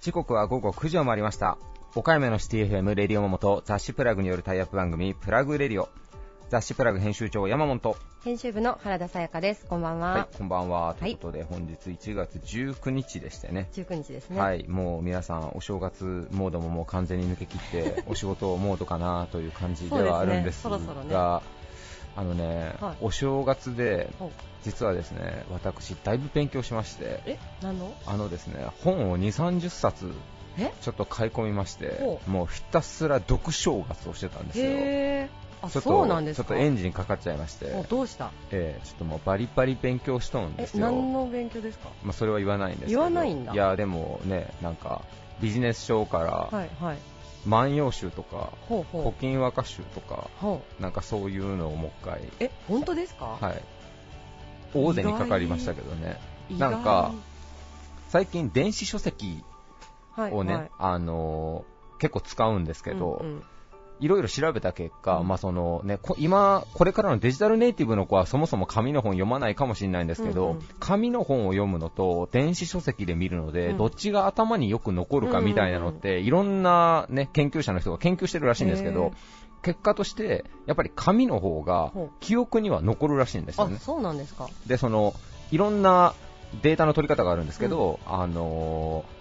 時刻は午後9時を回りました。岡山のシティ FM レディオモモと雑誌プラグによるタイアップ番組プラグレディオ。雑誌プラグ編集長山本。編集部の原田さやかです。こんばんは。はいこんばんは。ということで、本日1月19日でしてね。19日ですね。はいもう皆さんお正月モードももう完全に抜け切ってお仕事モードかなという感じではあるんですがあのね、はい。お正月で実はですね私だいぶ勉強しましてえ？何の？あのですね本を2、30冊え？ちょっと買い込みましてもうひたすら読正月をしてたんですよ。へえあちょっとそうなんですか？ちょっとエンジンかかっちゃいまして、おどうした？ええちょっともうバリバリ勉強しとんでえすよ。何の勉強ですか？まあ、それは言わないんですけど。言わないんだ。いや、でもね、なんか、ビジネス書から、はいはい万葉集とか、ほうほ古今和歌集とか、なんかそういうのをもう一回、え本当ですか？はい。大勢にかかりましたけどね。なんか最近電子書籍はいをね、はい。あのー結構使うんですけど、うんうんいろいろ調べた結果、うん。まあそのね、こ今、これからのデジタルネイティブの子はそもそも紙の本読まないかもしれないんですけど、うんうん。紙の本を読むのと電子書籍で見るので、うん。どっちが頭によく残るかみたいなのって、いろんな、ね、研究者の人が研究してるらしいんですけど、結果として、やっぱり紙の方が記憶には残るらしいんですよね。あそうなんですか。で、その、いろんなデータの取り方があるんですけど、あのー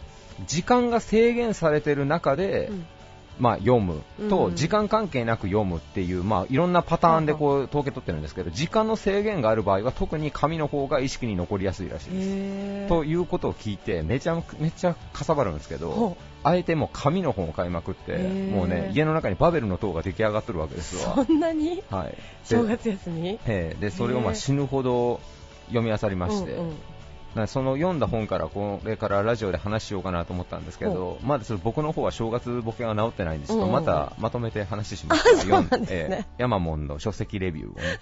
時間が制限されてる中で、うんまあ、読むと、うん。時間関係なく読むっていう、まあ、いろんなパターンでこう統計取ってるんですけど、時間の制限がある場合は特に紙の方が意識に残りやすいらしいです。ということを聞いて、めちゃめちゃかさばるんですけど、ほあえてもう紙の本を買いまくって、もうね、家の中にバベルの塔が出来上がってるわけですわ。うそんなに？はい。で正月休み？ええで、それをまあ死ぬほど読み漁りまして、うんうん。なその読んだ本からこれからラジオで話しようかなと思ったんですけど、まだ僕の方は正月ボケが治ってないんですけど、うん。うんうんまたまとめて話しますそうなんですね。ええヤマモンの書籍レビューをね、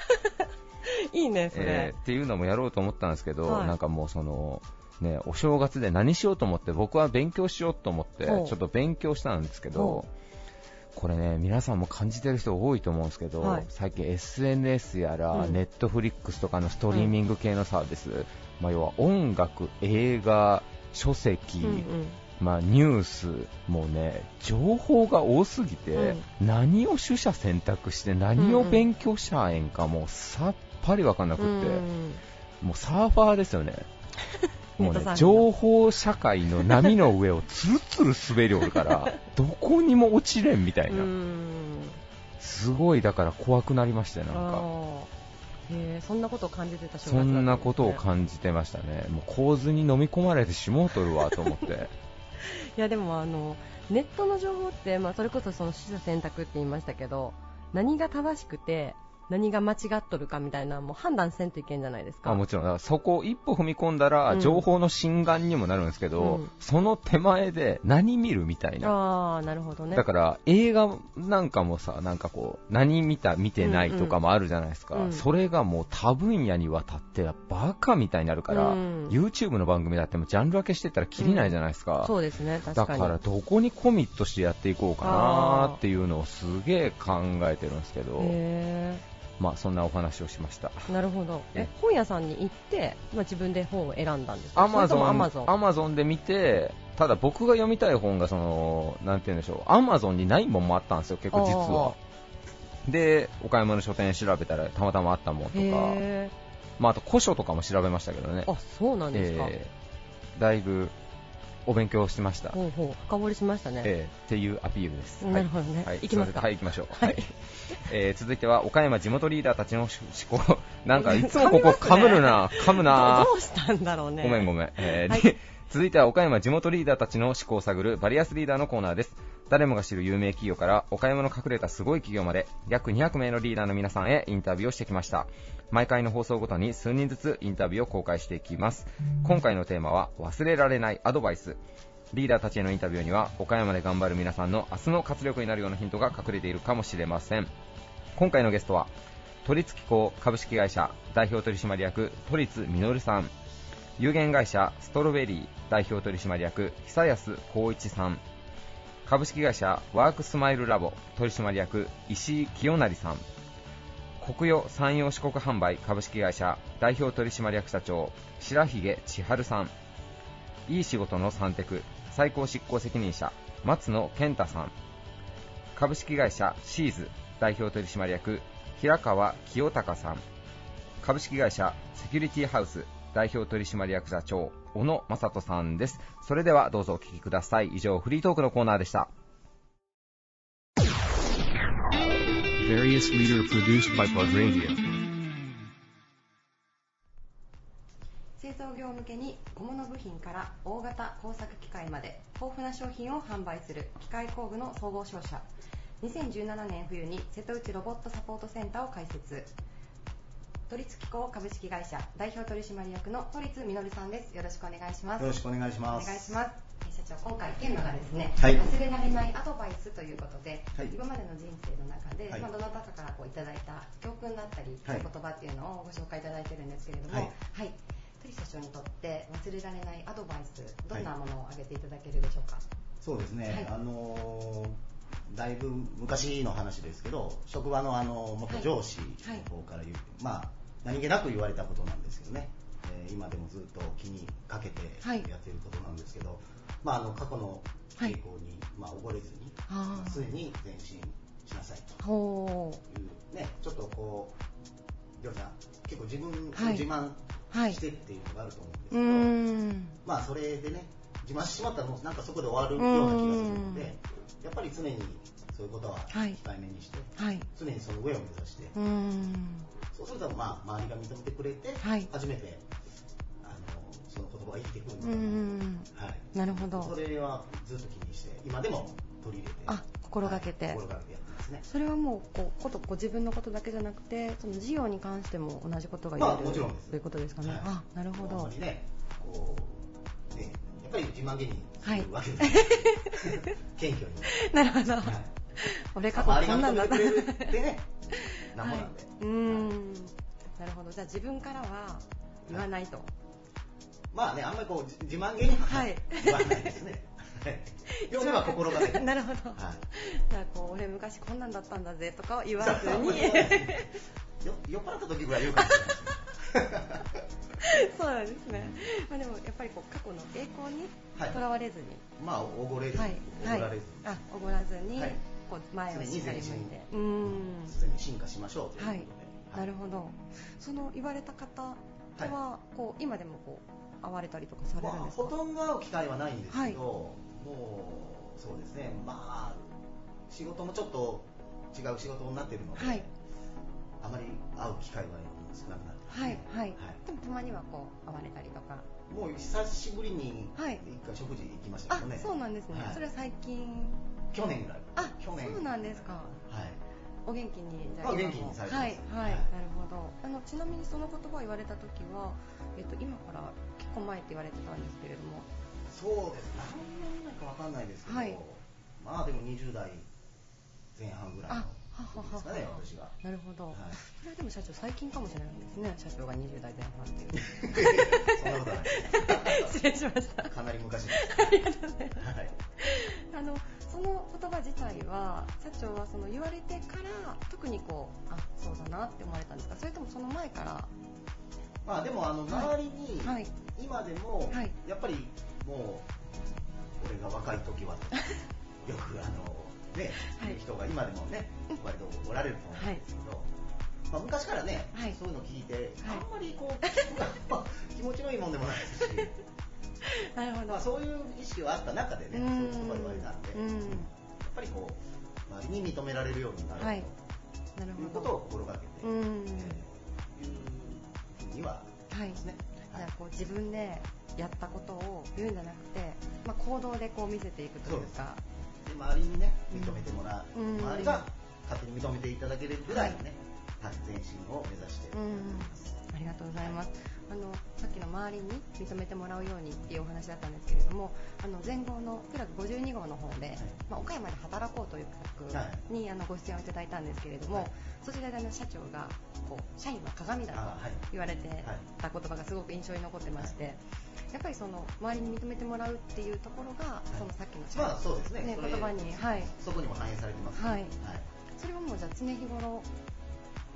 いいねそえれ。えっていうのもやろうと思ったんですけど、はい。なんかもうその、ね、お正月で何しようと思って、僕は勉強しようと思って、ちょっと勉強したんですけどほ、これね、皆さんも感じてる人多いと思うんですけど、はい。最近 SNS やら、うん。ネットフリックスとかのストリーミング系のサービス、まあ、要は音楽、映画、書籍、うんうんまあ、ニュース、もうね、情報が多すぎて、何を取捨選択して何を勉強しゃあえんか、もうさっぱりわかんなくって、うんもうサーファーですよね。もうね、情報社会の波の上をつるつる滑りおるから、どこにも落ちれんみたいな。うんすごい、だから怖くなりましたよ、なんか。へえそんなことを感じてた正月そんなことをじ感じてましたね。もう構図に飲み込まれてしもうとるわと思って。いやでもあのネットの情報って、まあ、それこそその取捨選択って言いましたけど何が正しくて何が間違っとるかみたいなもう判断せんといけんじゃないですか。あもちろん、だからそこを一歩踏み込んだら、うん。情報の心眼にもなるんですけど、うんその手前で何見るみたいな。ああなるほどね。だから映画なんかもさ、なんかこう、何見た、見てないとかもあるじゃないですか。うん。うんそれがもう多分野にわたってバカみたいになるから、うん。YouTube の番組だってもジャンル分けしてったらきりないじゃないですか。そうですね確かに。だからどこにコミットしてやっていこうかなっていうのをすげえ考えてるんですけど、へまあそんなお話をしました。えなるほど。ええ。本屋さんに行って、まあ、自分で本を選んだんですか？アマゾン、アマゾンアマゾンで見て、ただ僕が読みたい本がその、なんて言うんでしょう、アマゾンにないもんもあったんですよ、結構実は。で、お買い物書店調べたらたまたまあったもんとか、へまああと古書とかも調べましたけどね。え。あそうなんですか、えーだいぶお勉強してました。ほうほう深掘りしましたね、えーっていうアピールです。なるほどねはい、行きますかはい、行きましょう。ははいい。えー続いては岡山地元リーダーたちの思考。なんかいつもここ噛むるな、噛むなど。どうしたんだろうねごめんごめん。えーはいで続いては岡山地元リーダーたちの思考を探るバリアスリーダーのコーナーです。誰もが知る有名企業から岡山の隠れたすごい企業まで約200名のリーダーの皆さんへインタビューをしてきました。毎回の放送ごとに数人ずつインタビューを公開していきます。今回のテーマは忘れられないアドバイス。リーダーたちへのインタビューには岡山で頑張る皆さんの明日の活力になるようなヒントが隠れているかもしれません。今回のゲストは都立機構株式会社代表取締役都立実さん有限会社ストロベリー代表取締役久安光一さん株式会社ワークスマイルラボ取締役石井清成さん。国用山陽四国販売株式会社代表取締役社長白髭千春さん。いい仕事の三テク最高執行責任者松野健太さん。株式会社シーズ代表取締役平川清隆さん。株式会社セキュリティハウス代表取締役社長小野正人さんです。それではどうぞお聞きください。以上フリートークのコーナーでした.製造業向けに小物部品から大型工作機械まで豊富な商品を販売する機械工具の総合商社。2017年冬に瀬戸内ロボットサポートセンターを開設都立機構株式会社代表取締役の都立実さんです。よろしくお願いします。よろしくお願いします。お願いします。え社長今回テーマがですね、はい。忘れられないアドバイスということで、はい。今までの人生の中で、はい。まあ、どなたかからこういただいた教訓だったり、はい。言葉っていうのをご紹介いただいてるんですけれども、はい。はい、鳥社長にとって忘れられないアドバイスどんなものを挙げていただけるでしょうか、そうですね、はい。あのーだいぶ昔の話ですけど、職場のあの元上司の方から言う、まあ、何気なく言われたことなんですけどね、えー今でもずっと気にかけてはい。やってることなんですけど、まあ、あの過去の傾向に、まあ、溺れずに、あー。常に前進しなさいとほいう、ね、ちょっとこう、りょうちゃん、結構自分、はい。自慢はい。してっていうのがあると思うんですうけど、うーん。まあそれでね、自慢してしまったらもうなんかそこで終わるような気がするので、やっぱり常にそういうことははい。控えめにして、はい。常にその上を目指して、うーん。そうするとまあ周りが認めてくれて、はい。初めてあのその言葉が生きてくるので、ん。はい、なるほど。それはずっと気にして、今でも取り入れて、あ心がけて。はい。心がけてやってますね。それはもうこうことご自分のことだけじゃなくてその事業に関しても同じことが言える、まあもちろんです。ということですかね、はい。あなるほど。ね、こう、ね、やっぱり自慢げにするわけで。す、謙虚に。なるほど、はい俺過去こんなんだっってね、なんぼなんで。うーん。なるほど。じゃあ自分からは言わないと、まあね、あんまりこうじ自慢げにははい。言わないですね。はい。でも今心がけて。なるほど、はい。じゃあこう俺昔こんなんだったんだぜとかは言わずに。よ酔っ払った時ぐらい言うかもしれないそうなんですね、まあ、でもやっぱりこう過去の栄光にはい。とらわれずに、ね。まあ、おごれずに、はい。おごられず。に、あおごらずに、はいこう前をしっかり向いて。う常ーん常に進化しましょうということはい。で。なるほど。その言われた方とは、こう今でもこう会われたりとかされるんまあ、ですか、ほとんど会う機会はないんですけど、はい。もうそうですね、まあ、仕事もちょっと違う仕事になっているので、はい。あまり会う機会は少なくなってますはいね。はい、でもたまにはこう会われたりとか。もう久しぶりにはい。一回食事行きましたあけどね。そうなんですね、はい。それは最近。去年ぐらい。あ去年。そうなんですか。はい。お元気にじゃあ元気にされてます。はい。はい、はい。なるほどあのちなみにその言葉を言われた時は、えっと、今から結構前って言われてたんですけれども。そうです。何年前かわかんないですけど、はい。まあでも20代前半ぐらいのですかね、私が。なるほど、はい。それはでも社長最近かもしれないですね。社長が20代前半っていう。そんなことはない。失礼しました。かなり昔です。ありがとうございます。はい。あのその言葉自体は社長はその言われてから特にこうあそうだなって思われたんですか？それともその前から？まあでもあのはい周りにはい。今でもはい。やっぱりもう俺が若い時はと よくあのねはい。人が今でもね割とおられると思うんですけど、まあ昔からねはい。そういうの聞いてはい。あんまりこう 気持ちのいいもんでもないですし、なるほど。まあそういう意識はあった中でねそういう言葉言われたんで、うん。やっぱりこう周りに認められるようになるはい。なるというほどことを心がけて、うん。えーいうふうにははいですね。じゃあこう自分でやったことを言うんじゃなくて、まあ、行動でこう見せていくというか。で周りにね認めてもらう、うん。周りが勝手に認めていただけるぐらいのね、はい、前進を目指してうんおります、ありがとうございます。あのさっきの周りに認めてもらうようにっていうお話だったんですけれども、あの前後のプラグ52号の方で、まあ、岡山で働こうという企画に、あのご出演をいただいたんですけれども、はい。そちらであの社長がこう社員は鏡だと言われてた言葉がすごく印象に残ってまして、やっぱりその周りに認めてもらうっていうところが、い。そのさっきのまあそうですね。ね言葉に、はい、そこにも反映されてます、はい。それはもうじゃあ常日頃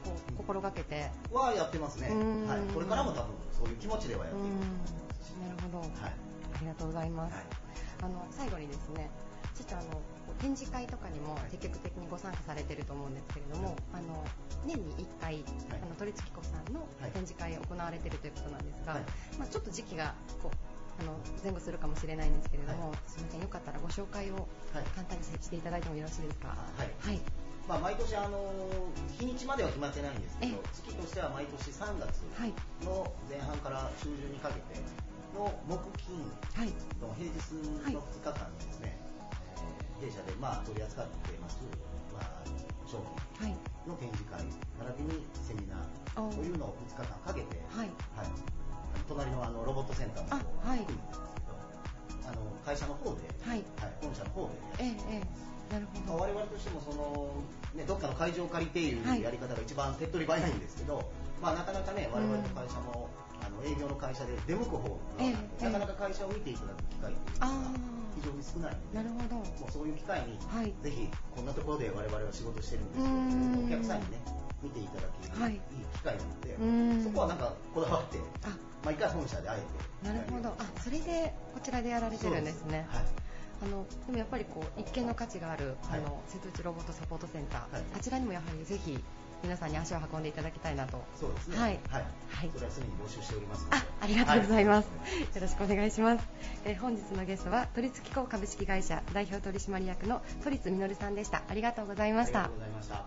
こう心がけて。はやってますね、うん。はい、これからも多分そういう気持ちではやっていくと思います。しなるほど、はい。ありがとうございます、はい。あの最後にですねちょっとあの展示会とかにも積極的にご参加されてると思うんですけれども、あの年に1回、あの鳥月子さんのはい。展示会を行われているということなんですが、はい。まあ、ちょっと時期がこうあの前後するかもしれないんですけれども、すみませんよかったらご紹介をはい。簡単にしていただいてもよろしいですか？はい。はい、まあ、毎年あの日にちまでは決まってないんですけどえ月としては毎年3月はい、の前半から中旬にかけての木金はい、の平日の2日間にですね、えー弊社でまあ取り扱っています、まあ、商品はい、の展示会並びにセミナおー。ーというのを2日間かけて、はい、はい、隣のあのロボットセンターのあはい。行くんですけどあの会社の方で、はい、はい、本社の方でやってええ、ええ、なるほど。まあ我々としてもその、ね、どっかの会場を借りていうはい。やり方が一番手っ取り早いんですけど、まあ、なかなかね我々の会社も、あの営業の会社で出向く方が、ええなかなか会社を見ていただく機会っていうのあが非常に少ないのでなるほど。もうそういう機会に、はい。ぜひこんなところで我々は仕事してるんですようーん。お客さんにね見ていただける、はい。い、い機会なのでそこはなんかこだわってあ、毎回本社であえてなるほど。あ、それでこちらでやられてるんですね。はいあのでもやっぱりこう一見の価値がある、はいあの瀬戸内ロボットサポートセンター、はいあちらにもやはりぜひ皆さんに足を運んでいただきたいなと。そうですねはいはいはいそれは常に募集しておりますのであ、ありがとうございます。はいよろしくお願いします。えー本日のゲストは都立機構株式会社代表取締役の都立実さんでした。ありがとうございましたありがとう。ございました。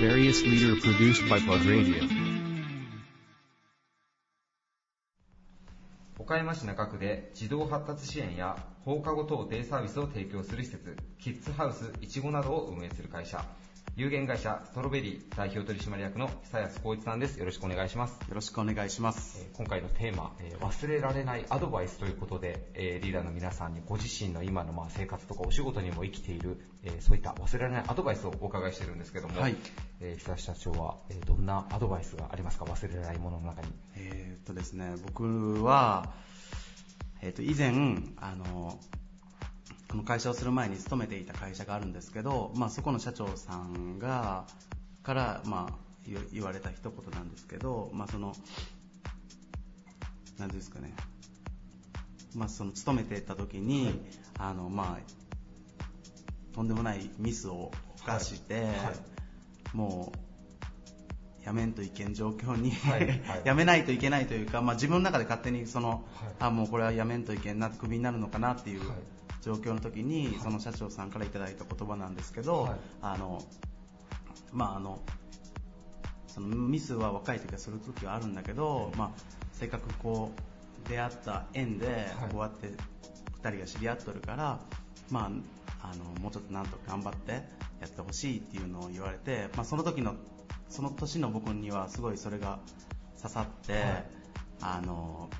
Various leader produced by Plug Radio. 岡山市中区で児童発達支援や放課後等デイサービスを提供する施設、キッズハウスいちごなどを運営する会社、有限会社ストロベリー代表取締役の久安光一さんです。よろしくお願いします。よろしくお願いします。えー今回のテーマ、えー忘れられないアドバイスということで、えーリーダーの皆さんにご自身の今のまあ生活とかお仕事にも生きている、えーそういった忘れられないアドバイスをお伺いしてるんですけども、はいえー久社長は、えーどんなアドバイスがありますか？忘れられないものの中に。えーっとですね、僕は、えーっと、以前、あの、この会社をする前に勤めていた会社があるんですけど、まあ、そこの社長さんが、から、まあ、言言われた一言なんですけど、まあ、その、なんていうんですかね、まあ、その勤めてた時に、あの、まあ、とんでもないミスを犯して、はい。はい。もう、やめんといけん状況に、はい。はい。やめないといけないというか、まあ、自分の中で勝手にその、はい。あもうこれはやめんといけんなクビになるのかなっていうはい状況の時に、その社長さんからいただいた言葉なんですけど、はい。あのまああのそのミスは若い時はする時はあるんだけど、まあ、せっかくこう出会った縁ではい。こうやって2人が知り合っとるから、まあ、あのもうちょっとなんとか頑張ってやってほしいっていうのを言われて、まあ、その時のその年の僕にはすごいそれが刺さって、はい。あの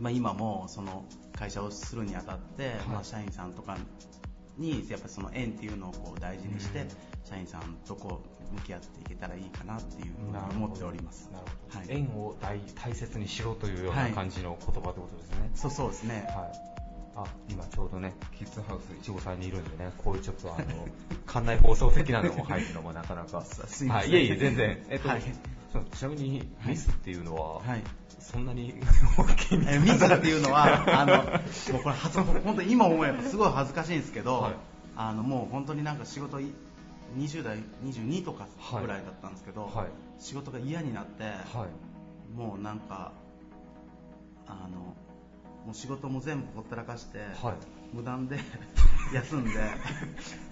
まあ、今もその会社をするにあたって、まあ、社員さんとかにやっぱりその縁っていうのをこう大事にして、うん社員さんとこう向き合っていけたらいいかなっていうふうに思っておりますなるほど。はい縁を大大切にしろというような感じの言葉ってことですね。そうそうですね、はい。あ、今ちょうどね、キッズハウスいちごさんにいるんでね、こういうちょっとあの、館内放送的なのも入るのもなかなか。すいませんはい、いえいえ、全然。えっと、はいちなみにミスっていうのは、はい。そんなに大きい。ミスっていうのは、あの、もうこれ恥ず、本当に今思えばすごい恥ずかしいんですけど、はい。あの、もう本当になんか仕事い、20代、22とかぐらいだったんですけど、はい。仕事が嫌になって、はい。もうなんか、あの、もう仕事も全部ほったらかして、はい無断で 休んで、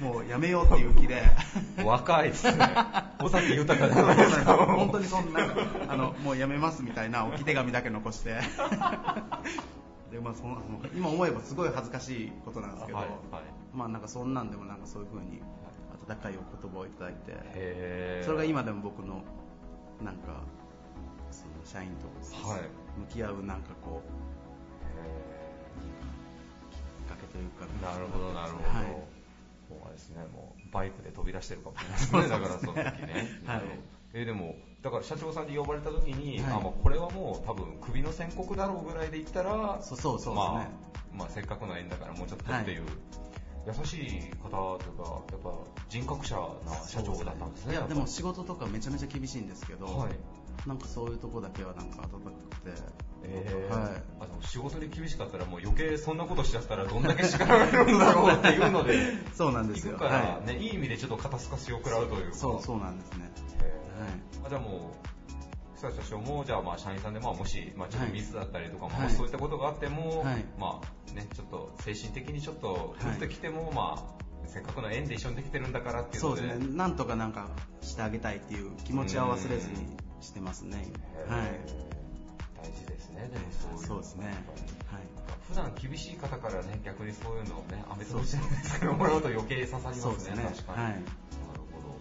もうやめようっていう気で、若いですね。尾崎豊じそうな。本当にそんな、あの、もうやめますみたいな置き手紙だけ残して。で、まあその、今思えばすごい恥ずかしいことなんですけど、はいはいまあなんかそんなんでもなんかそういう風に温かいお言葉をいただいて、それが今でも僕の、なんか、その社員とはい向き合うなんかこう、というか、なるほど、なるほど。はい。もうですね、もうバイクで飛び出してるかもしれない。ですね、だからその時ね。はい。えでも、だから社長さんに呼ばれた時に、はい。あもうこれはもう多分首の宣告だろうぐらいで言ったら、そうそうそうまあ、まあせっかくの縁だからもうちょっとってい。う優しい方というか、やっぱ人格者な社長だったんですね。いや、でも仕事とかめちゃめちゃ厳しいんですけど、はいなんかそういうとこだけはなんか温かくて、えー。はい。あでも仕事に厳しかったらもう余計そんなことしちゃったらどんだけ叱られるんだろうっていうので。そうなんですよ。行くから、はねい、い意味でちょっと肩透かしを食らうというか。そう、そうなんですね。えー。あじゃあもう久石社長もじゃあまあ社員さんでまあもし、まあ、ちょっとミスだったりとか、はい。そういったことがあっても、はい。まあねちょっと精神的にちょっと打ってきても、まあせっかくの縁で一緒にできてるんだからっていうので。そうですね。なんとかなんかしてあげたいっていう気持ちは忘れずにしてますね。はい。えー大事ですねでもそういうの。そうですね。はい。普段厳しい方からね逆にそういうのをね飴とじゃないですけどもらうと余計刺さりますね。そうですね。確かに、はい。なるほど。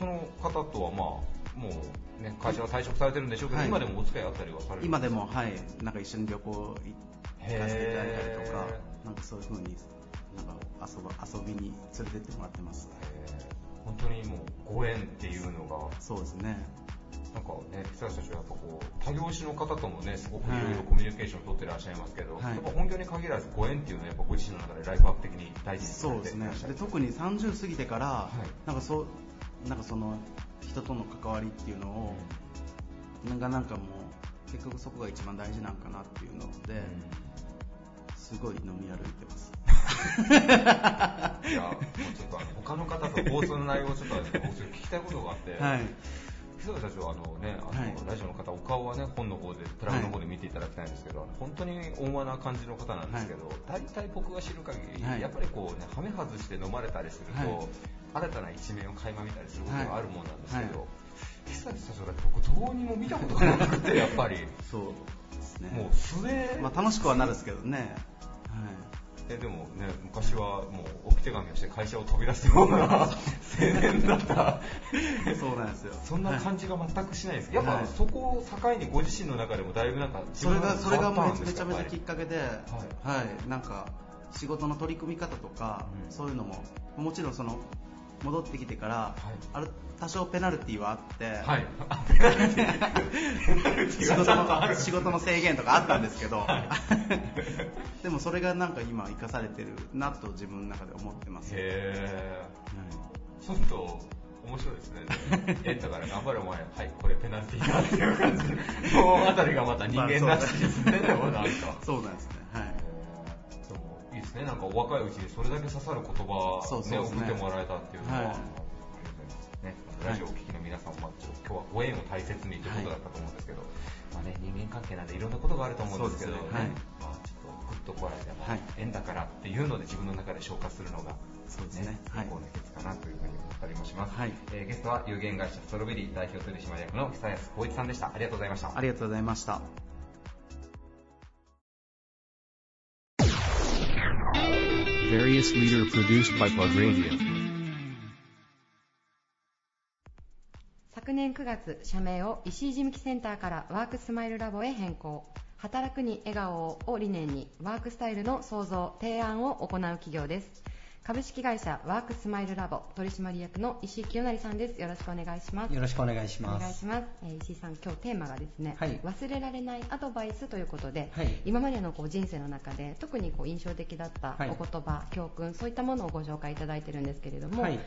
その方とはまあもうね会社は退職されてるんでしょうけど、はい。今でもお付き合いあったりはされる今でも、はい、なんか一緒に旅行行かせていただいたりとかへ、なんかそういう風に、なんか遊びに連れてってもらってます。えー。本当にもうご縁っていうのが。そうですね。なんかね久石社長やっぱこう多業種の方ともねすごくいはい。ろいろコミュニケーションを取ってらっしゃいますけど、はい。やっぱ本業に限らずご縁っていうのはやっぱご自身の中でライフワーク的に大事にさそうですね。で特に30過ぎてから、はい。なんかそう、なんかその人との関わりっていうのを、なんかなんかもう結局そこが一番大事なんかなっていうので、すごい飲み歩いてます。いや、もうちょっとあの他の方と放送の内容をちょっと聞きたいことがあって、はい。久田社長あのね、あの、はい。ラジオの方お顔はね本の方でプラグの方で見ていただきたいんですけど、本当に温和な感じの方なんですけど、大体僕が知る限り、はい。やっぱりこうねハメ外して飲まれたりすると、はい。新たな一面を垣間見たりすることがあるもんなんですけど、はい。久田社長だって僕どうにも見たことがなくてやっぱり。そうですね。もう素で、まあ楽しくはなるんですけどね。えでもね昔はもう置き手紙をして会社を飛び出すような 青年だったはい。そうなんですよ。そんなはい感じが全くしないです。やっぱはいそこを境にご自身の中でもだいぶなんかそれが、それがめめちゃめちゃきっかけで、はい、なんか仕事の取り組み方とか、うんそういうのも、もちろんその、戻ってきてから、いある多少ペナルティーはあって、はい。仕事のる。仕事の制限とかあったんですけど、でもそれがなんか今生かされてるなと自分の中で思ってます。はいへーちょっと面白いですね。えだから頑張るお前、はい、これペナルティーだっていう感じで、このあたりがまた人間らしいです ね、でもなんか。そうなんですね。はい。ですね、なんかお若いうちにそれだけ刺さる言葉を、ね。ね送ってもらえたっていうのは、はい。ね、ラジオをお聞きの皆さんも、今日はご縁を大切にということだったと思うんですけど、まあね、人間関係なんでいろんなことがあると思うんですけど、ねはいまあ、ちょっとグッとこられても、はい縁だからっていうので自分の中で消化するのが、そうですね。はい。最高の秘訣かなというふうに思ったりもします。はい。えーゲストは有限会社ストロベリー代表取締役の久安光一さんでした。ありがとうございました。ありがとうございました。Various leader produced by Plug Radio. 昨年9月社名を石井事務機センターからワークスマイルラボへ変更働くに笑顔を理念にワークスタイルの創造提案を行う企業です株式会社ワークスマイルラボ取締役の石井清成さんです。よろしくお願いします。よろしくお願いしおます。願いします、えー石井さん今日テーマがですね、はい。忘れられないアドバイスということで、はい。今までのこう人生の中で特にこう印象的だったはい。お言葉、教訓そういったものをご紹介いただいてるんですけれども、はい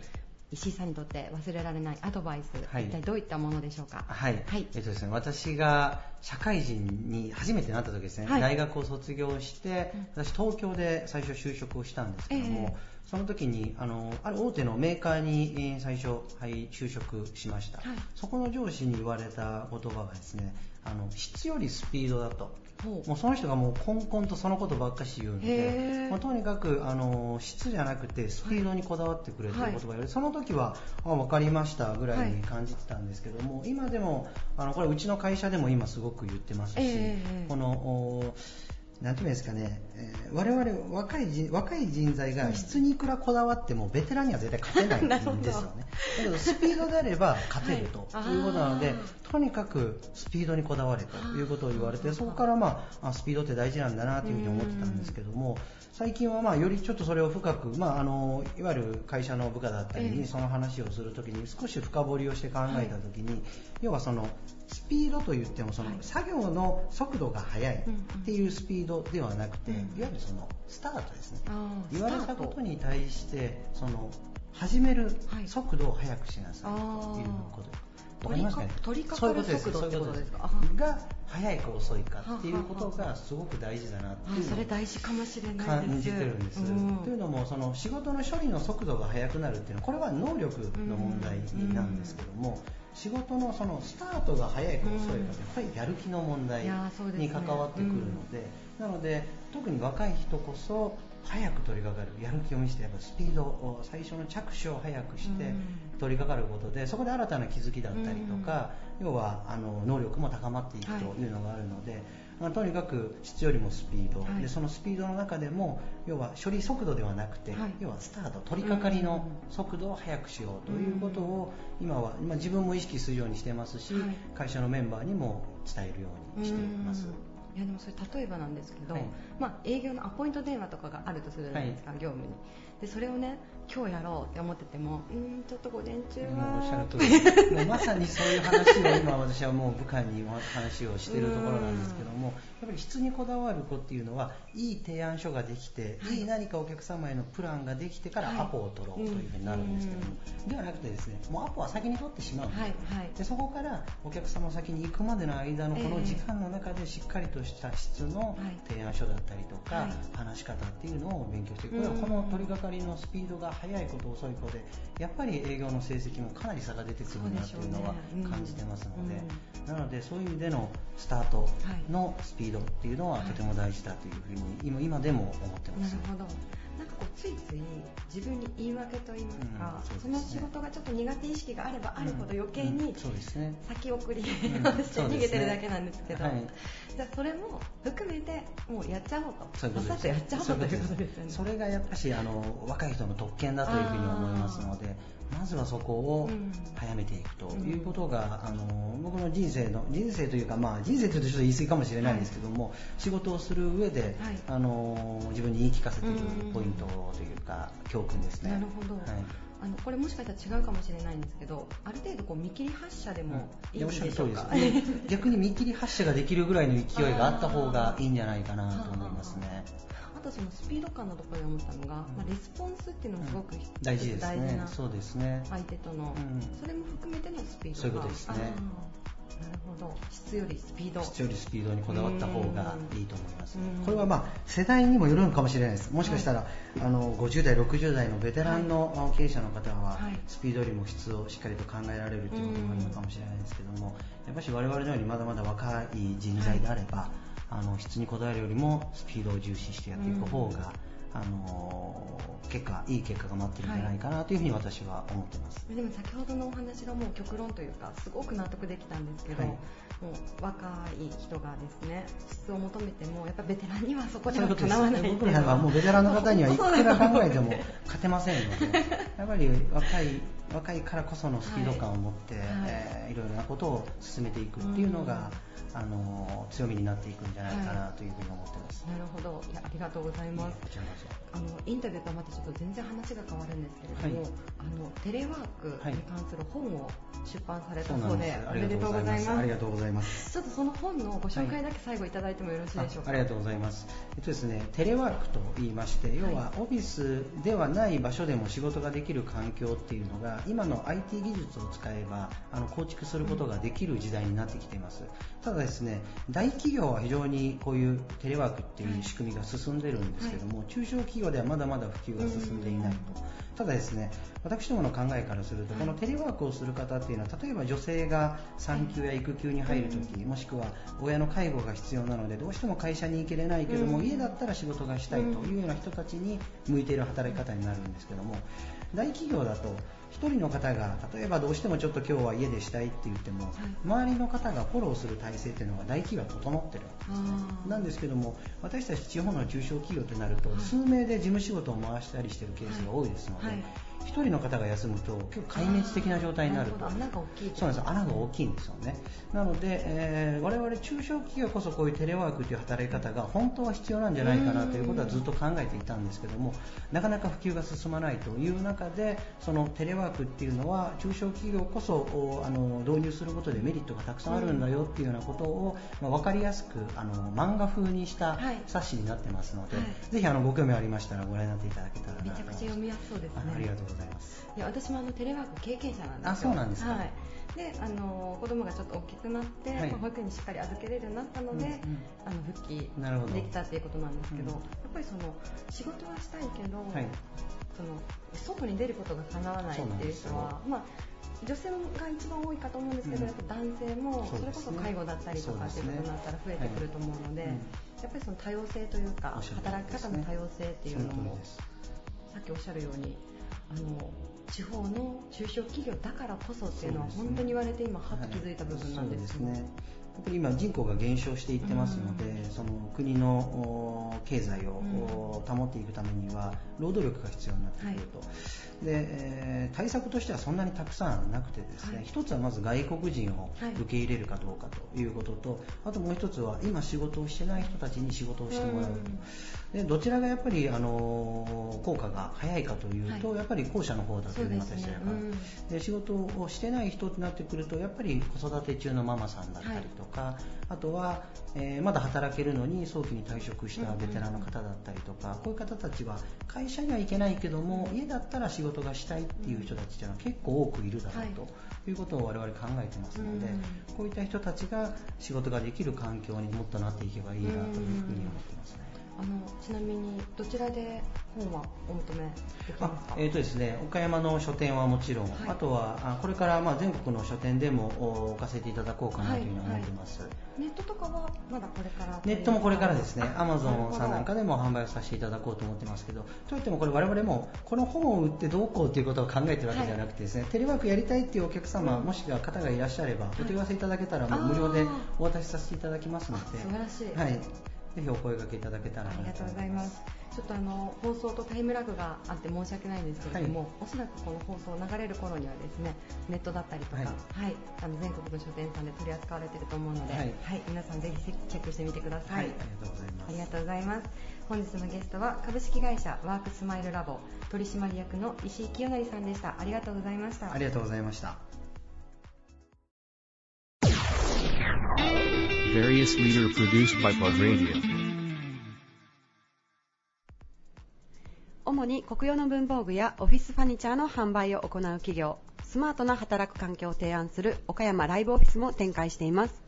石井さんにとって忘れられないアドバイス、はい。一体どういったものでしょうか？はい、はい。えっとですね、私が社会人に初めてなった時ですね、はい。大学を卒業して、私東京で最初就職をしたんですけども、ええ。その時にあのある大手のメーカーに、えー最初、はい、就職しました、はい。そこの上司に言われた言葉がですねあの質よりスピードだと。もうその人がもうこんこんとそのことばっかし言うのへでー。もうとにかくあの質じゃなくてスピードにこだわってくれとい。う言葉が、その時はあ分かりましたぐらいに感じてたんですけども、今でもあのこれうちの会社でも今すごく言ってますし、ええこのおなんていうんですかね、えー我々若い人若い人材が質にいくらこだわってもベテランには絶対勝てないんですよね。だけどスピードであれば勝てるとはい。いうことなので、あとにかくスピードにこだわれということを言われて、そこからまああスピードって大事なんだなというふうに思ってたんですけども、最近はまあよりちょっとそれを深く、まあ、あのいわゆる会社の部下だったりええ。にその話をするときに少し深掘りをして考えたときに、要はそのスピードといってもその作業の速度が速いっていうスピードドではなくて、うんいわゆるそのスタートですね。言われたことに対してその始めるはい。速度を速くしなさいということわかりますかね。取りかかる速度そういうことってことです。かが速いか遅いかっていうことがすごく大事だなってあいうそれ大事かもしれない感じてるんです、うんというのもその仕事の処理の速度が速くなるっていうのはこれは能力の問題なんですけども、仕事のそのスタートが早いか遅いかってやっぱりやる気の問題に関わってくるのでなので特に若い人こそ早く取り掛かる。やる気を見せてやっぱスピードを最初の着手を早くしてうん。取り掛かることでそこで新たな気づきだったりとか、要はあの能力も高まっていくというのがあるので、まあとにかく質よりもスピード、はい。でそのスピードの中でも要は処理速度ではなくて、はい。要はスタート取り掛かりの速度を速くしようということを今は今自分も意識するようにしてますし、はい。会社のメンバーにも伝えるようにしています。うん。いやでもそれ例えばなんですけど、はいまあ、営業のアポイント電話とかがあるとするじゃないですか、業務に。でそれをね今日やろうって思っててもうーんちょっと午前中はもうおっしゃる通り。もうまさにそういう話を今私はもう部下に話をしているところなんですけどもやっぱり質にこだわる子っていうのはいい提案書ができて、い、い何かお客様へのプランができてからはい。アポを取ろうというふうになるんですけども、ではなくてですねもうアポは先に取ってしまうんですよ、はいはい。でそこからお客様先に行くまでの間のこの時間の中でしっかりとした質の提案書だったりとか、はい。話し方っていうのを勉強していくこれはうんこの取り掛かりのスピードが速いこと遅い子でやっぱり営業の成績もかなり差が出てくるなっていうのは感じてますので、うなのでそういう意味でのスタートのスピードっていうのははいとても大事だというふうに今今でも思ってます。なるほどなんかこうついつい自分に言い訳と言いますか、うんそすね。の仕事がちょっと苦手意識があればあるほど余計うんに先送りをんして逃げてるだけなんですけど、はい。じゃあそれも含めてもうやっちゃおうとそういうさっさとやっちゃおうということですよね。それがやっぱしあの若い人の特権だというふうに思いますのでまずはそこをうん。早めていくということが、あの僕の人生の人生というか、まあ、人生というとちょっと言い過ぎかもしれないんですけども、仕事をする上で、はい。あの自分に言い聞かせているうんポイントというか教訓ですね。なるほど、はい。あのこれもしかしたら違うかもしれないんですけどある程度こう見切り発車でもいいんでしょうか、通りです。で逆に見切り発車ができるぐらいの勢いがあった方がいいんじゃないかなと思いますね。あとそのスピード感のところで思ったのが、まあ、レスポンスっていうのもすごく大事ですね。そうですね。相手との、うん。それも含めてのスピードそういうことですね。なるほど。質よりスピード。質よりスピードにこだわった方がいいと思います。うん。これはまあ世代にもよるのかもしれないです。もしかしたら、あの50代、60代のベテランの経営者の方は、はい。スピードよりも質をしっかりと考えられるということがあるのかもしれないですけども、やっぱり我々のようにまだまだ若い人材であれば、あの質にこだわるよりもスピードを重視してやっていく方が、あの結果いい結果が待ってるんじゃないかなというふうに私は思ってます。でも先ほどのお話がもう極論というかすごく納得できたんですけど、はい。もう若い人がですね質を求めてもやっぱベテランにはそこではかなわない。僕らはもうベテランの方にはいくら考えても勝てませんので、やっぱり若い若いからこそのスピード感を持って、はい。えーいろいろなことを進めていくっていうのが、あの強みになっていくんじゃないかなというふうに思ってます。なるほど。いやありがとうございます。こちらこそあのインタビューとはまたちょっと全然話が変わるんですけれども、はい。あのテレワークに関する本を出版されたそうで、なんです。おめでとうございます。ありがとうございます。ちょっとその本のご紹介だけ最後いただいてもよろしいでしょうか、あありがとうございます。えっとですね、テレワークと言いまして、要はオフィスではない場所でも仕事ができる環境っていうのが、今の IT 技術を使えばあの構築することができる時代になってきています。ただですね、大企業は非常にこういうテレワークっていう仕組みが進んでるんですけども、中小企業ではまだまだ普及が進んでいないと。ただですね、私どもの考えからすると、このテレワークをする方っていうのは、例えば女性が産休や育休に入るとき、もしくは親の介護が必要なので、どうしても会社に行けれないけども、家だったら仕事がしたいというような人たちに向いている働き方になるんですけども、大企業だと、1人の方が例えばどうしてもちょっと今日は家でしたいって言っても、周りの方がフォローする体制ってい。うのが大企業は整ってるあーなんですけども私たち地方の中小企業となると、数名で事務仕事を回したりしてるケースが多いですので、はい。1人の方が休むと結構壊滅的な状態になると。穴が大きいそうなんです穴が大きいんですよね。なので、えー、我々中小企業こそこういうテレワークという働き方が本当は必要なんじゃないかなということはずっと考えていたんですけどもなかなか普及が進まないという中でそのテレワークっていうのは中小企業こそあの導入することでメリットがたくさんあるんだよっていうようなことを、まあ、分かりやすくあの漫画風にした冊子になってますので、はい、ぜひあのご興味ありましたらご覧になっていただけたらめちゃくちゃ読みやすそうですね。ありがとうございます。いや私もあのテレワーク経験者なんですよ。あそうなんですか、はい。であの子供がちょっと大きくなって、はい、保育園にしっかり預けれるようになったので、うんうん、あの復帰できたっていうことなんですけど、うん、やっぱりその仕事はしたいけど、はい、その外に出ることが叶わないっていう人は、まあ、女性が一番多いかと思うんですけど、うん、やっぱ男性もそれこそ介護だったりとかっていうことになったら増えてくると思うので、やっぱりその多様性というか、働き方の多様性っていうのもさっきおっしゃるようにあの地方の中小企業だからこそっていうのは本当に言われて今はっと気づいた部分なんですね。はいやっぱり今人口が減少していってますので、うん、その国の経済を保っていくためには労働力が必要になってくると、はい、で、えー、対策としてはそんなにたくさんなくてですね、はい、一つはまず外国人を受け入れるかどうかということと、はい、あともう一つは今仕事をしてない人たちに仕事をしてもらうでどちらがやっぱりあの効果が早いかというと、やっぱり後者の方だという私は、ね。うん、で仕事をしてない人になってくるとやっぱり子育て中のママさんだったりととかあとは、えー、まだ働けるのに早期に退職したベテランの方だったりとか、こういう方たちは会社には行けないけども家だったら仕事がしたいっていう人たちというのは結構多くいるだろうとい。うことを我々考えてますので、こういった人たちが仕事ができる環境にもっとなっていけばいいなというふうに思ってますね。あのちなみにどちらで本はお求めできますか？えーとですね、岡山の書店はもちろん、はい、あとはあこれからまあ全国の書店でも置かせていただこうかなというふうに思ってます、はいはい、ネットとかはまだこれからネットもこれからですね。アマゾンさんなんかでも販売をさせていただこうと思ってますけどといってもこれ我々もこの本を売ってどうこうということを考えてるわけじゃなくてですね、テレワークやりたいっていうお客様、もしくは方がいらっしゃればお問い合わせいただけたらもう無料でお渡しさせていただきますので。素晴らしい、はいぜひお声掛けいただけたらありがとうございます。ちょっとあの放送とタイムラグがあって申し訳ないんですけれども、はい、おそらくこの放送流れる頃にはですねネットだったりとか、はい、はい、あの全国の書店さんで取り扱われていると思うので、はい、はい、皆さんぜひチェックしてみてください、ありがとうございます。ありがとうございます。本日のゲストは株式会社ワークスマイルラボ取締役の石井清成さんでした。ありがとうございました。ありがとうございました various leader produced by Plug Radio. 主に国用の文房具やオフィスファニチャーの販売を行う企業、スマートな働く環境を提案する岡山ライブオフィスも展開しています。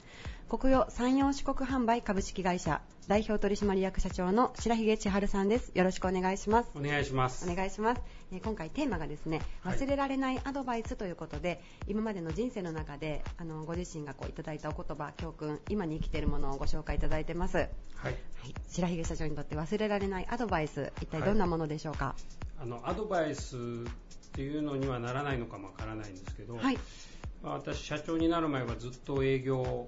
国用山陽四国販売株式会社代表取締役社長の白髭千春さんです。よろしくお願いします。お願いします。お願いします。え今回テーマがですね、忘れられないアドバイスということで、はい、今までの人生の中であのご自身がこういただいたお言葉、教訓、今に生きているものをご紹介いただいてます。はい。はい、白髭社長にとって忘れられないアドバイス、一体どんなものでしょうか？はい、あのアドバイスっていうのにはならないのかもわからないんですけど。はい。私、社長になる前はずっと営業を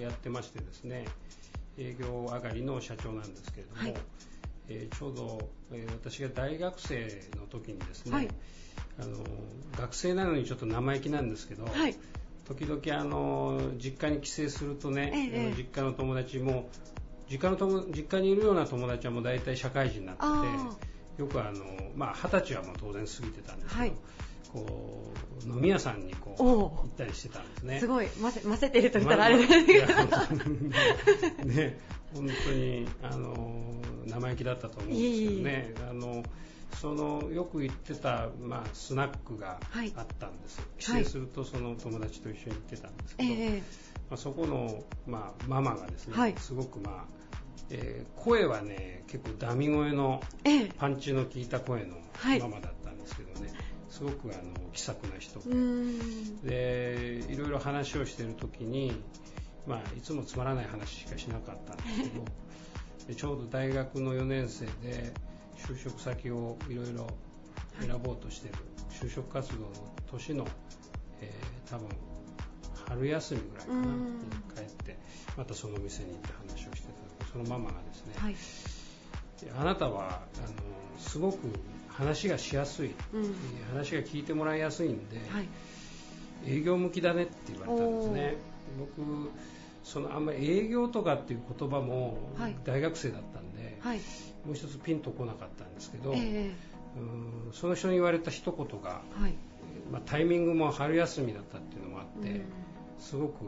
やってましてですね、営業上がりの社長なんですけれども、はい、えー、ちょうど、えー、私が大学生の時にですね、はい、あの学生なのにちょっと生意気なんですけど、はい、時々あの実家に帰省するとね、ええ、実家の友達も実家の友実家にいるような友達はもう大体社会人になっててよくあの、まあ、20歳はもう当然過ぎてたんですけど、こう飲み屋さんにこう行ったりしてたんですね。すごい。混ぜ混ぜてると言ったらあれですけど、ね本当にあの生意気だったと思うんですけどねあのそのよく行ってた、まあ、スナックがあったんです、はい、帰省するとその友達と一緒に行ってたんですけど、はい、まあ、そこの、まあ、ママがですね、はい、すごくまあえー、声はね結構ダミ声のパンチの効いた声のママだったんですけどね、すごくあの気さくな人。でいろいろ話をしている時に、まあ、いつもつまらない話しかしなかったんですけど でちょうど大学の4年生で就職先をいろいろ選ぼうとしている、就職活動の年の、えー、多分春休みぐらいかなに帰ってまたその店に行って話をしてた時そのママがですね、はい、あなたはあのすごく話がしやすい、うん、話が聞いてもらいやすいんで、はい、営業向きだねって言われたんですね。僕そのあんまり営業とかっていう言葉も大学生だったんで、はい、もう一つピンとこなかったんですけど、えー、うんその人に言われた一言が、はい、まあ、タイミングも春休みだったっていうのもあって、すごく、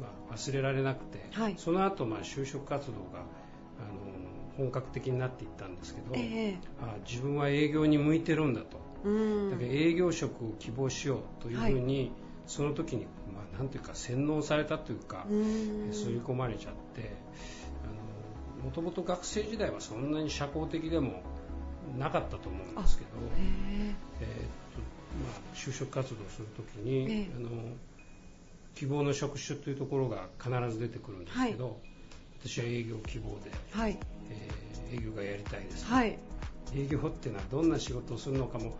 まあ、忘れられなくて、はい、その後まあ就職活動があの本格的になっていったんですけど、えー、あ自分は営業に向いてるんだと、だから営業職を希望しようというふうに、その時に、まあ、なんていうか洗脳されたというか刷り込まれちゃってもともと学生時代はそんなに社交的でもなかったと思うんですけど、えーとまあ、就職活動するときに、えー、あの希望の職種というところが必ず出てくるんですけど、はい、私は営業希望で、はい。えー、営業がやりたいです、はい、営業っていうのはどんな仕事をするのかも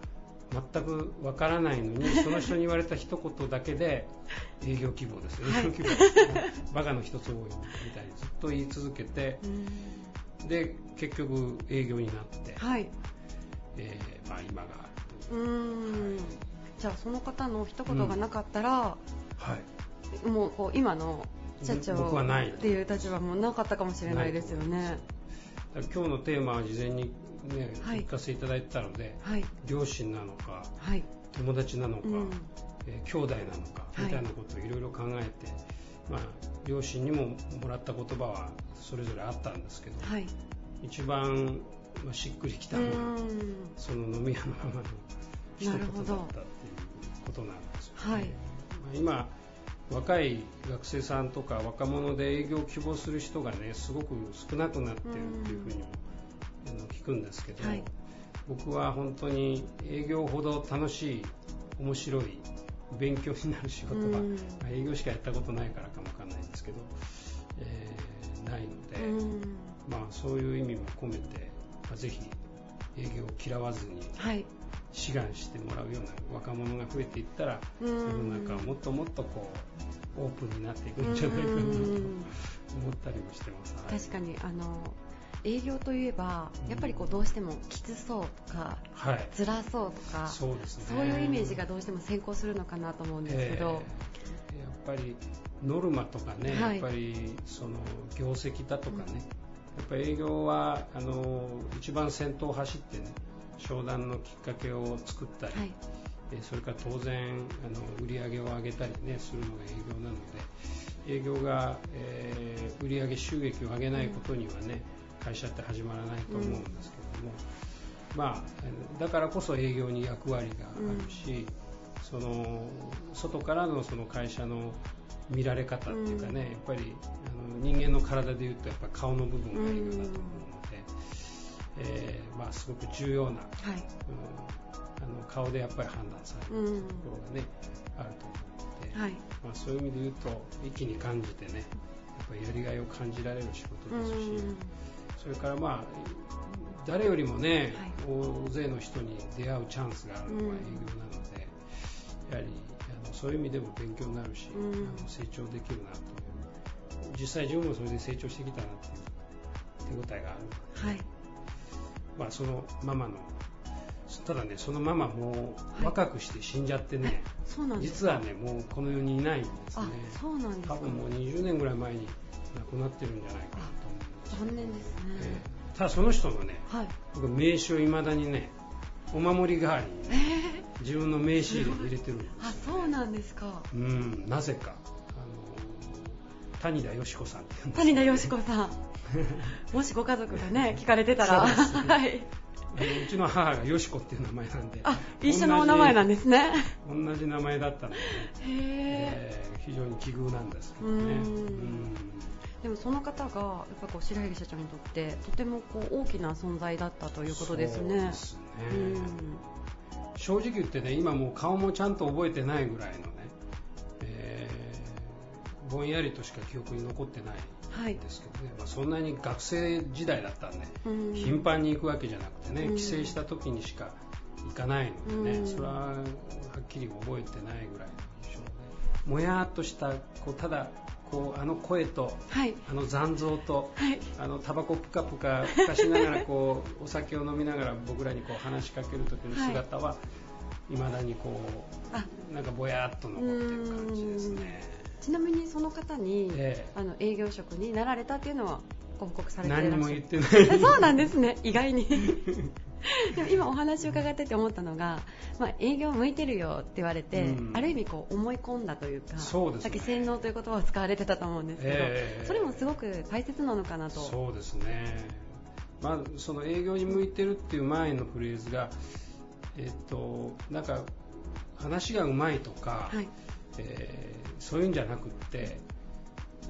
全くわからないのに その人に言われた一言だけで営業希望です営業希望です、ね、バカの一つ多いみたいにずっと言い続けてで結局営業になって、はい。えーまあ、今があるう。ん、はい、じゃあその方の一言がなかったら、うん、はい、もうこう今の社長っていう立場もなかったかもしれないですよね。今日のテーマは事前にね、はい、聞かせていただいてたので、はい、両親なのか、はい、友達なのか、うん、えー、兄弟なのか、みたいなことをいろいろ考えて、まあ、両親にももらった言葉はそれぞれあったんですけど、一番、まあ、しっくりきたのは、その飲み屋のママの一言だったっていうことなんですよね。まあ、今若い学生さんとか若者で営業を希望する人がねすごく少なくなってるっていうふうに聞くんですけど、はい、僕は本当に営業ほど楽しい面白い勉強になる仕事は、まあ、営業しかやったことないからかもわかんないんですけど、えー、ないので、まあ、そういう意味も込めて、まあ、ぜひ営業を嫌わずに、志願してもらうような若者が増えていったら世の中はもっともっとこうオープンになっていくんじゃないかなと思ったりもしてます。確かにあの営業といえばやっぱりこうどうしてもきつそうとか、はい、辛そうとかそうね、いうイメージがどうしても先行するのかなと思うんですけど、えー、やっぱりノルマとかね、はい、やっぱりその業績だとかね、うん、やっぱり営業はあの一番先頭を走ってね商談のきっかけを作ったり、はい、それから当然あの売り上げを上げたりねするのが営業なので営業が、えー、売上収益を上げないことにはね、うん会社って始まらないと思うんですけども、うん、まあ、だからこそ営業に役割があるし、うん、その外からのその会社の見られ方っていうかね、やっぱりあの人間の体でいうとやっぱ顔の部分が営業だと思うので、えー、まあ、すごく重要な、はい、うん、あの顔でやっぱり判断されるところがね、あると思うので、はい、まあ、そういう意味で言うと一気に感じてねやっぱりやりがいを感じられる仕事ですし、それからまあ誰よりもね、はい、大勢の人に出会うチャンスがあるのは営業なので、うん、やはりあのそういう意味でも勉強になるし、うん、あの成長できるなと実際自分もそれで成長してきたなっていう手応えがある、はい。まあ、そのママのただねそのママも若くして死んじゃってね、はい、実はねもうこの世にいないんですね。そうなんです多分もう20年ぐらい前に亡くなってるんじゃないかな残念ですね、えー、ただその人のね、はい、僕名刺をいまだにねお守り代わりに、ね、えー、自分の名刺入れ入れてるんです、ね、あそうなんですか。うんなぜか。あの谷田よし子さんって言うんです、谷田よし子さん。もしご家族がね聞かれてたら、はい。うちの母がよしこっていう名前なんであ一緒のお名前なんですね。同じ名前だったので、ね、えー、非常に奇遇なんですけどね。うんでもその方がやっぱこう白柳社長にとってとてもこう大きな存在だったということですね。ですね、うん、正直言ってね今もう顔もちゃんと覚えてないぐらいのね、えー、ぼんやりとしか記憶に残ってないんですけどね、はい、まあ、そんなに学生時代だったんで、うん、頻繁に行くわけじゃなくてね、帰省した時にしか行かないのでね、うん、それははっきり覚えてないぐらいでしょうね。もやっとしたこうただこうあの声と、はい、あの残像と、はい、あのタバコぷかぷかふかしながらこう お酒を飲みながら僕らにこう話しかける時の姿は、い。まだにこうなんかぼやっと残ってる感じですね。ちなみにその方に、ええ、あの営業職になられたっていうのはご報告されて何も言ってない。そうなんですね。意外に でも今お話を伺ってて思ったのが、まあ、営業向いてるよって言われて、うん、ある意味こう思い込んだというかそうです、ね、さっき洗脳という言葉を使われてたと思うんですけど、えー、それもすごく大切なのかなと。そうですね、まあ、その営業に向いてるっていう前のフレーズが、えっと、なんか話がうまいとか、はい、えー、そういうんじゃなくって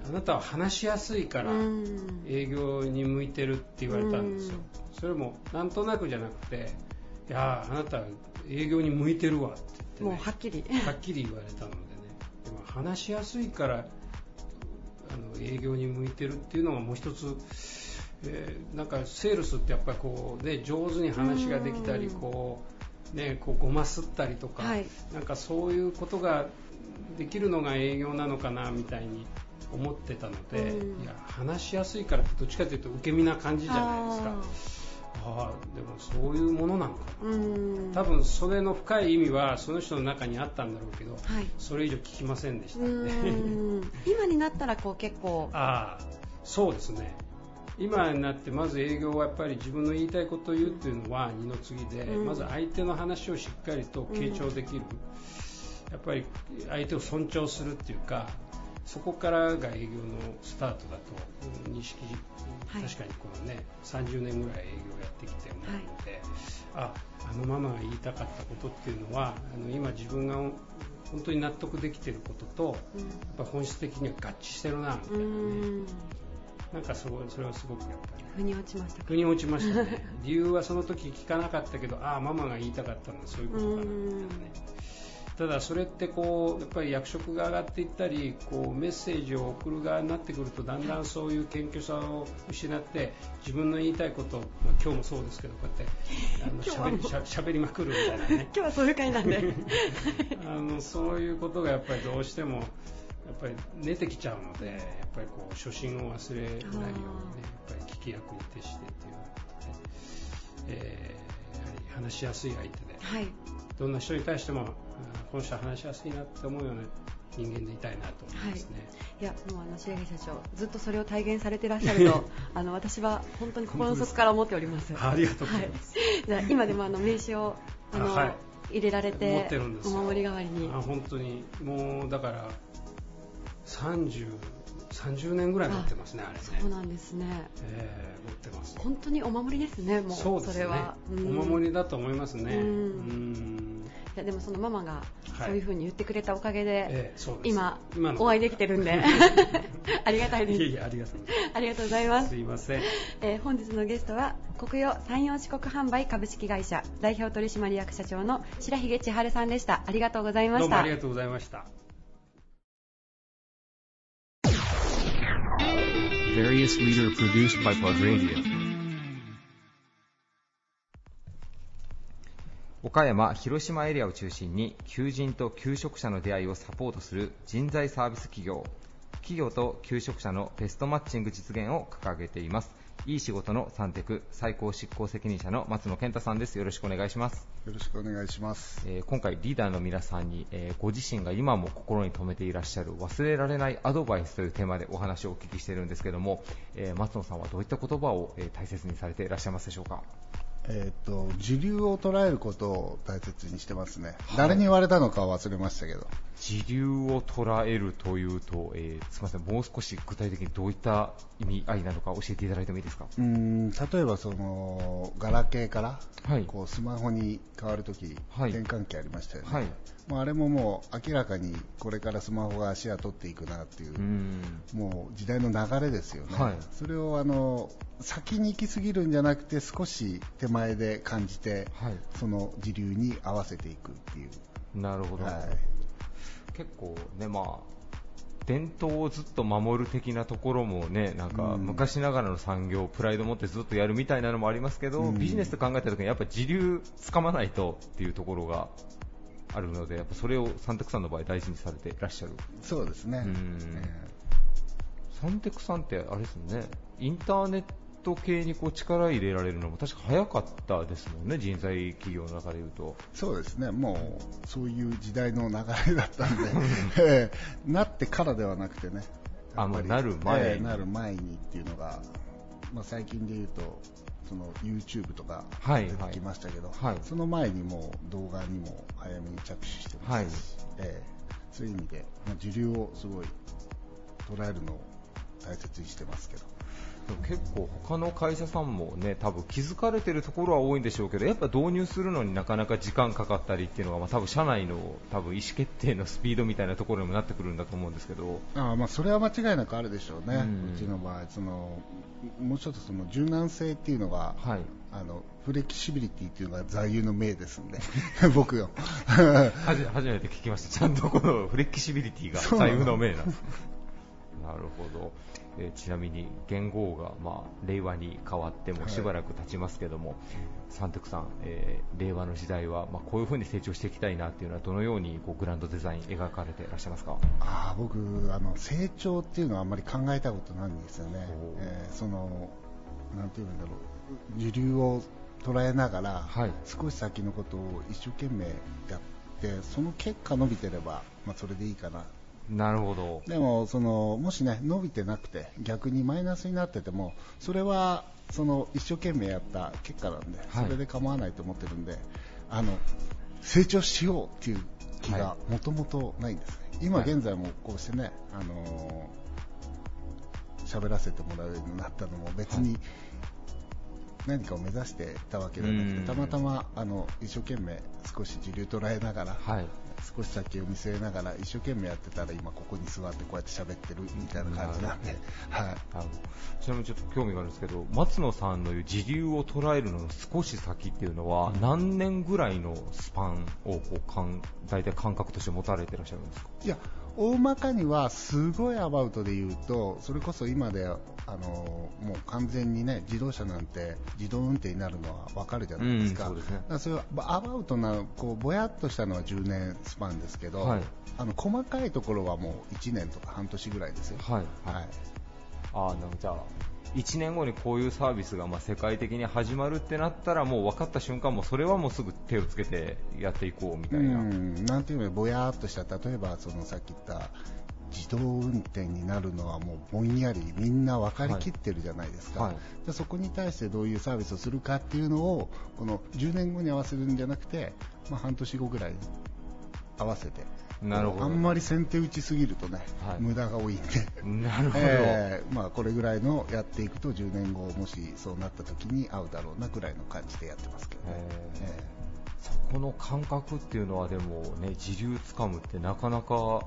あなたは話しやすいから営業に向いてるって言われたんですよ。それもなんとなくじゃなくていやあなた営業に向いてるわって言って、ね、もうはっきり。はっきり言われたのでね。でも話しやすいからあの営業に向いてるっていうのがもう一つ、えー、なんかセールスってやっぱりこう、ね、上手に話ができたりこう、ね、こうごますったりとか、はい、なんかそういうことができるのが営業なのかなみたいに思ってたので、いや話しやすいからってどっちかというと受け身な感じじゃないですか。ああでもそういうものなのかな。多分それの深い意味はその人の中にあったんだろうけど、はい、それ以上聞きませんでしたね。今になったらこう結構。ああそうですね。今になってまず営業はやっぱり自分の言いたいことを言うっていうのは二の次で、まず相手の話をしっかりと傾聴できる、やっぱり相手を尊重するっていうかそこからが営業のスタートだと認識はい、確かにこのね30年ぐらい営業やってきて思うので、はい、ああのママが言いたかったことっていうのはあの今自分が本当に納得できていることと、うん、やっぱ本質的には合致してるなみたいなね。なんかそそれはすごくやっぱり。腑に落ちました腑に落ちましたね。理由はその時聞かなかったけどああママが言いたかったのはそういうことかなみたいなねただそれってこうやっぱり役職が上がっていったりこうメッセージを送る側になってくるとだんだんそういう謙虚さを失って自分の言いたいこと、まあ、今日もそうですけどこうやってあの しゃべりしゃべりまくるみたいなね。今日はそういう会なんで。あのそういうことがやっぱりどうしてもやっぱり出てきちゃうのでやっぱりこう初心を忘れないようにねやっぱり聞き役に徹してっていうことで、えー、やはり話しやすい相手で、はい、どんな人に対してもこの人は話しやすいなって思うような人間でいたいなと思いますね。はい、いやもうあの白木社長ずっとそれを体現されていらっしゃるとあの私は本当に心の底から思っております。ありがとうございます。はい、今でもあの名刺をあの、はい、入れられて持ってるんですお守り代わりに。あ本当にもうだから30 30年ぐらい持ってますね、あれね。そうなんですね。えー、持ってます。本当にお守りですね、もう。そうね。それは。お守りだと思いますね。うん。いやでもそのママがそういうふうに言ってくれたおかげで、今お会いできてるんで ありがたいです。いやいやありがとうありがとうございます。すいません。えー、本日のゲストは国用山陽四国販売株式会社代表取締役社長の白髭千春さんでした。ありがとうございました。どうもありがとうございました。Various leader produced by Plug Radio. 岡山、広島エリアを中心に求人と求職者の出会いをサポートする人材サービス企業。企業と求職者のベストマッチング実現を掲げています。いい仕事の三テク最高執行責任者の松野健太さんです。よろしくお願いします。よろしくお願いします、えー、今回リーダーの皆さんに、えー、ご自身が今も心に留めていらっしゃる忘れられないアドバイスというテーマでお話をお聞きしているんですけども、えー、松野さんはどういった言葉を、え大切にされていらっしゃいますでしょうか？えーと、時流を捉えることを大切にしてますね、はい、誰に言われたのかは忘れましたけど時流を捉えるというと、えー、すみません、もう少し具体的にどういった意味合いなのか教えていただいてもいいですか？うん例えばそのガラケーから、はい、こうスマホに変わるとき、はい、転換期ありましたよね、はい、もうあれももう明らかにこれからスマホが足を取っていくなっていう、うもう時代の流れですよね、はい、それをあの先に行き過ぎるんじゃなくて少し手前で感じて、はい、その時流に合わせていくっていう。なるほど、はい、結構ね、まあ、伝統をずっと守る的なところもね、なんか昔ながらの産業、プライド持ってずっとやるみたいなのもありますけど、ビジネスと考えたときにやっぱ時流つかまないとっていうところがあるので、やっぱそれをサンタクさんの場合大事にされていらっしゃる。そうですね。サンテクさんってあれですね、インターネット系にこう力入れられるのも確か早かったですもんね、人材企業の中でいうと。そうですね、もうそういう時代の流れだったんで、えー、なってからではなくてね、あもうなる前に、えー、なる前にっていうのが、まあ、最近で言うと、その YouTube とか出てきましたけど、はい。はい、その前にも動画にも早めに着手してます、はい、えー、そういう意味で、まあ、時流をすごい捉えるのを大切にしてますけど。結構他の会社さんもね多分気づかれてるところは多いんでしょうけどやっぱ導入するのになかなか時間かかったりっていうのが、まあ、多分社内の多分意思決定のスピードみたいなところにもなってくるんだと思うんですけど。あまあそれは間違いなくあるでしょうね、うん、うちの場合そのもうちょっとその柔軟性っていうのが、はい、あのフレキシビリティっていうのが座右の銘ですんで 僕よ。初めて聞きました。ちゃんとこのフレキシビリティが座右の銘なんです。なるほどえー、ちなみに元号が、まあ、令和に変わってもしばらく経ちますけども、はい、サンテクさん、えー、令和の時代は、まあ、こういうふうに成長していきたいなっていうのはどのようにこうグランドデザイン描かれていらっしゃいますか？あ僕あの成長っていうのはあんまり考えたことないんですよね、えー、そのなんていうんだろう。時流を捉えながら、はい、少し先のことを一生懸命やってその結果伸びてれば、まあ、それでいいかななるほど。でもそのもしね伸びてなくて逆にマイナスになっててもそれはその一生懸命やった結果なんで、はい、それで構わないと思ってるんであの成長しようっていう気がもともとないんですね、はい、今現在もこうしてね、あのー、喋らせてもらうようになったのも別に何かを目指してたわけではなくて、たまたまあの一生懸命少し時流捉えながら、はい、少し先を見据えながら一生懸命やってたら今ここに座ってこうやって喋ってるみたいな感じなんで、はい、ちなみにちょっと興味があるんですけど松野さんの言う時流を捉えるのの少し先っていうのは、何年ぐらいのスパンをこうかん大体感覚として持たれてらっしゃるんですか？いや大まかにはすごいアバウトで言うとそれこそ今であのもう完全にね自動車なんて自動運転になるのは分かるじゃないですか、うん、そうですね、だそれはアバウトなこうぼやっとしたのは10年スパンですけど、はい、あの細かいところはもう1年とか半年ぐらいですよ。はい、はい、あなんじゃあ1年後にこういうサービスがまあ世界的に始まるってなったらもう分かった瞬間もそれはもうすぐ手をつけてやっていこうみたいな。うん。なんていうのぼやっとした。例えばそのさっき言った自動運転になるのはもうぼんやりみんな分かりきってるじゃないですか、はい。はい、そこに対してどういうサービスをするかっていうのをこの10年後に合わせるんじゃなくて、まあ、半年後ぐらいに合わせてなるほど。あんまり先手打ちすぎるとね、はい、無駄が多いんで、なるほど、えー、まあ、これぐらいのやっていくと10年後、もしそうなった時に合うだろうなぐらいの感じでやってますけどね。えー、そこの感覚っていうのはでもね時流つかむってなかなか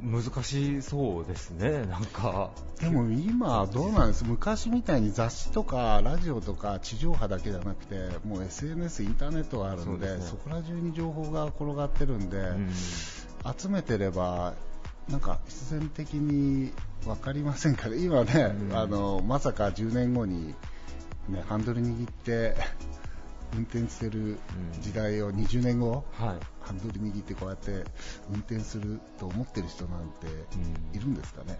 難しそうですね、なんか。でも今、どうなんです？昔みたいに雑誌とかラジオとか地上波だけじゃなくて、もう SNS、インターネットがあるので、そ、ね、こら中に情報が転がってるんで、うん、集めてれば、なんか必然的に分かりませんから、今ね、うん、あのまさか10年後に、ね、ハンドル握って運転してる時代を20年後、はい、ハンドル握ってこうやって運転すると思ってる人なんているんですかね、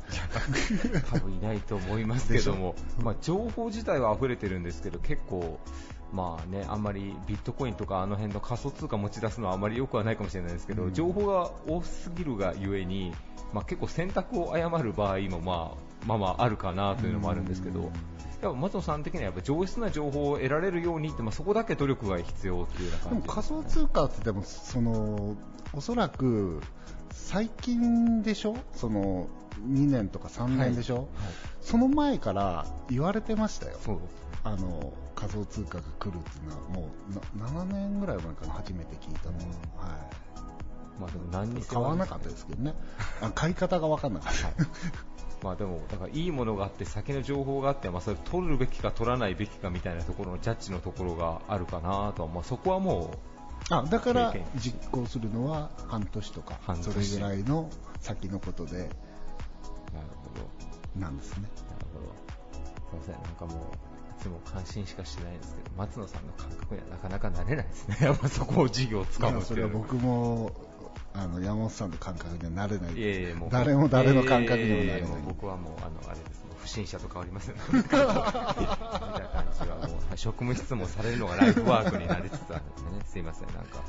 うん、多分いないと思いますけども、まあ、情報自体は溢れてるんですけど結構まあね、あんまりビットコインとかあの辺の仮想通貨持ち出すのはあまり良くはないかもしれないですけど、うん、情報が多すぎるがゆえに、まあ、結構選択を誤る場合もまあまあまああるかなというのもあるんですけど、うん。や松野さん的にはやっぱ上質な情報を得られるようにって、まあ、そこだけ努力が必要っていうでも仮想通貨ってでもそのおそらく最近でしょ？その2年とか3年でしょ、はい。はい、その前から言われてましたよ。そうあの仮想通貨が来るっていうのはもう7年ぐらい前から初めて聞いたの、うん、はい。まあでも何に買わなかったですけどね。買い方が分かんなかった、まあでも、だからいいものがあって、先の情報があって、まあ、それ取るべきか取らないべきかみたいなところのジャッジのところがあるかなとは、まあ、そこはもう、あだから実行するのは半年とか、それぐらいの先のことで、なるほど。なんですね。なるほど。すみません、なんかもつも関心しかしてないんですけど、松野さんの感覚にはなかなかなれないですね、やっぱそこを事業をつかむっていうそれは僕もあの山本さんの感覚にはなれないいやいやもう誰も誰の感覚にもなれない、僕はもうあのあれです。不審者と変わりません。みたいな感じはもう職務質問されるのがライフワークになりつつあるんでね。すいません。なんか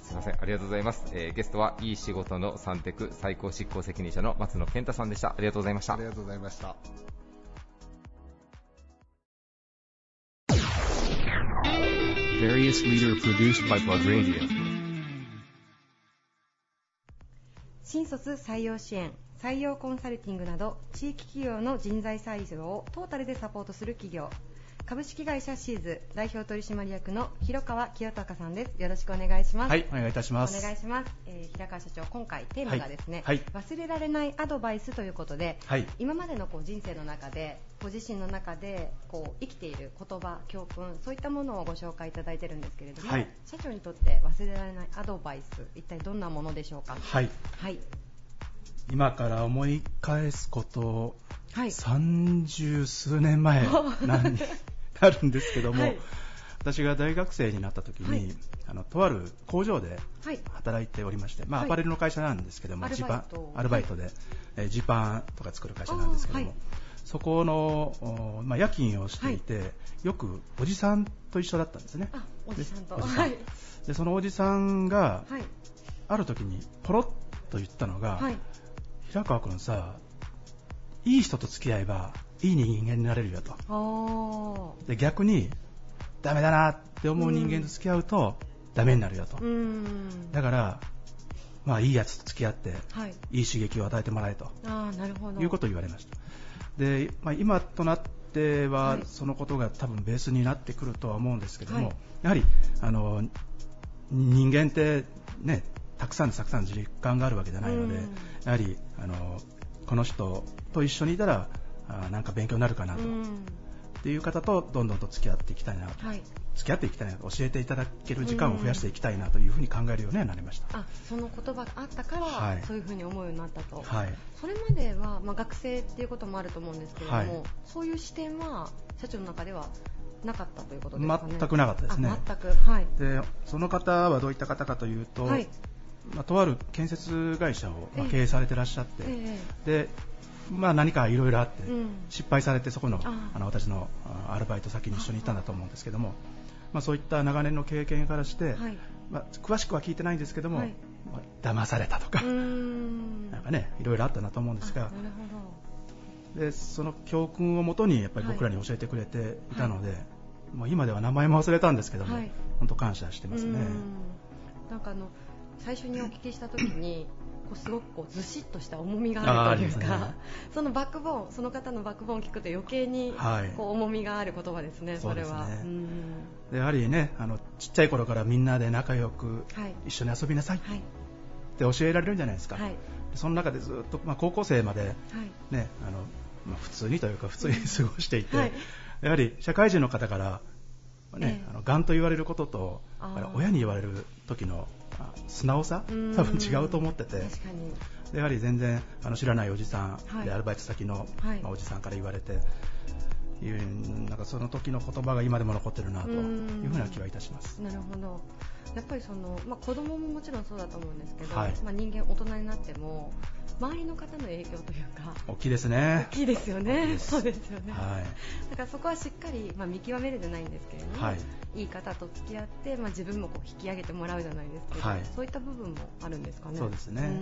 すいません。ありがとうございます、えー、ゲストはいい仕事のサンテク最高執行責任者の松野健太さんでした。ありがとうございました。ありがとうございました新卒採用支援採用コンサルティングなど地域企業の人材採用をトータルでサポートする企業。株式会社シーズ代表取締役の広川清隆さんです。よろしくお願いします。はいお願いいたします。お願いします、えー、平川社長今回テーマがですね、はいはい、忘れられないアドバイスということで、はい、今までのこう人生の中でご自身の中でこう生きている言葉教訓そういったものをご紹介いただいてるんですけれども、社長にとって忘れられないアドバイス一体どんなものでしょうか？はい、はい。今から思い返すこと三十、数年前なんに なるんですけども、はい、私が大学生になった時に、はい、あのとある工場で働いておりまして、まあ、アパレルの会社なんですけども、ジパアルバイトで、えジパンとか作る会社なんですけども、そこの、まあ、夜勤をしていて、よくおじさんと一緒だったんですね。おじさんと。でそのおじさんが、ある時にポロッと言ったのが、平川君さいい人と付き合えばいい人間になれるよと。で逆にダメだなって思う人間と付き合うとダメになるよと。だからまあいいやつと付き合って、はい、いい刺激を与えてもらえと。あなるほど。いうことを言われました。で、まあ、今となっては、そのことが多分ベースになってくるとは思うんですけども、はい、やはりあの人間ってねたくさんたくさん実感があるわけじゃないので、やはりあのこの人と一緒にいたらあなんか勉強になるかなと、っていう方とどんどんと付き合っていきたいなと、はい、付き合っていきたいなと教えていただける時間を増やしていきたいなというふうに考えるようにはなりました、あその言葉があったから、はい、そういうふうに思うようになったと、はい、それまでは、まあ、学生っていうこともあると思うんですけれども、はい、そういう視点は社長の中ではなかったということですか、ね、全くなかったですね。全く、はい、でその方はどういった方かというと、はい、まあ、とある建設会社を、まあ、経営されてらっしゃって、え。でまあ、何かいろいろあって、失敗されてそこのあの私のアルバイト先に一緒に行ったんだと思うんですけども、まあ、そういった長年の経験からして、はい、まあ、詳しくは聞いてないんですけども、騙されたとかなんかねいろいろあったなと思うんですがでその教訓をもとにやっぱり僕らに教えてくれていたので、はい、もう今では名前も忘れたんですけども、本当感謝してますね。なんかあの最初にお聞きした時に こうすごくこうずしっとした重みがあるというか、ね、そのバックボーンその方のバックボーンを聞くと余計にこう重みがある言葉ですね、はい、それは。でやはりねあのちっちゃい頃からみんなで仲良く一緒に遊びなさいって教えられるんじゃないですか、はい、その中でずっと、まあ、高校生まで、ねあのまあ、普通にというか普通に過ごしていて、やはり社会人の方からね、えー、あのがんと言われることと親に言われる時の素直さ？多分違うと思ってて。やはり全然あの知らないおじさんで、アルバイト先の、まあ、おじさんから言われていうなんかその時の言葉が今でも残ってるなというふうな気はいたします。なるほど。やっぱりその、まあ、子供ももちろんそうだと思うんですけど、はい、まあ、人間大人になっても周りの方の影響というか大きいですね。大きいですよね。そうですよね、はい、だからそこはしっかり、まあ、見極めるじゃないんですけれども、はい、いい方と付き合って、まあ、自分もこう引き上げてもらうじゃないですけど、はい、そういった部分もあるんですかね。そうですね。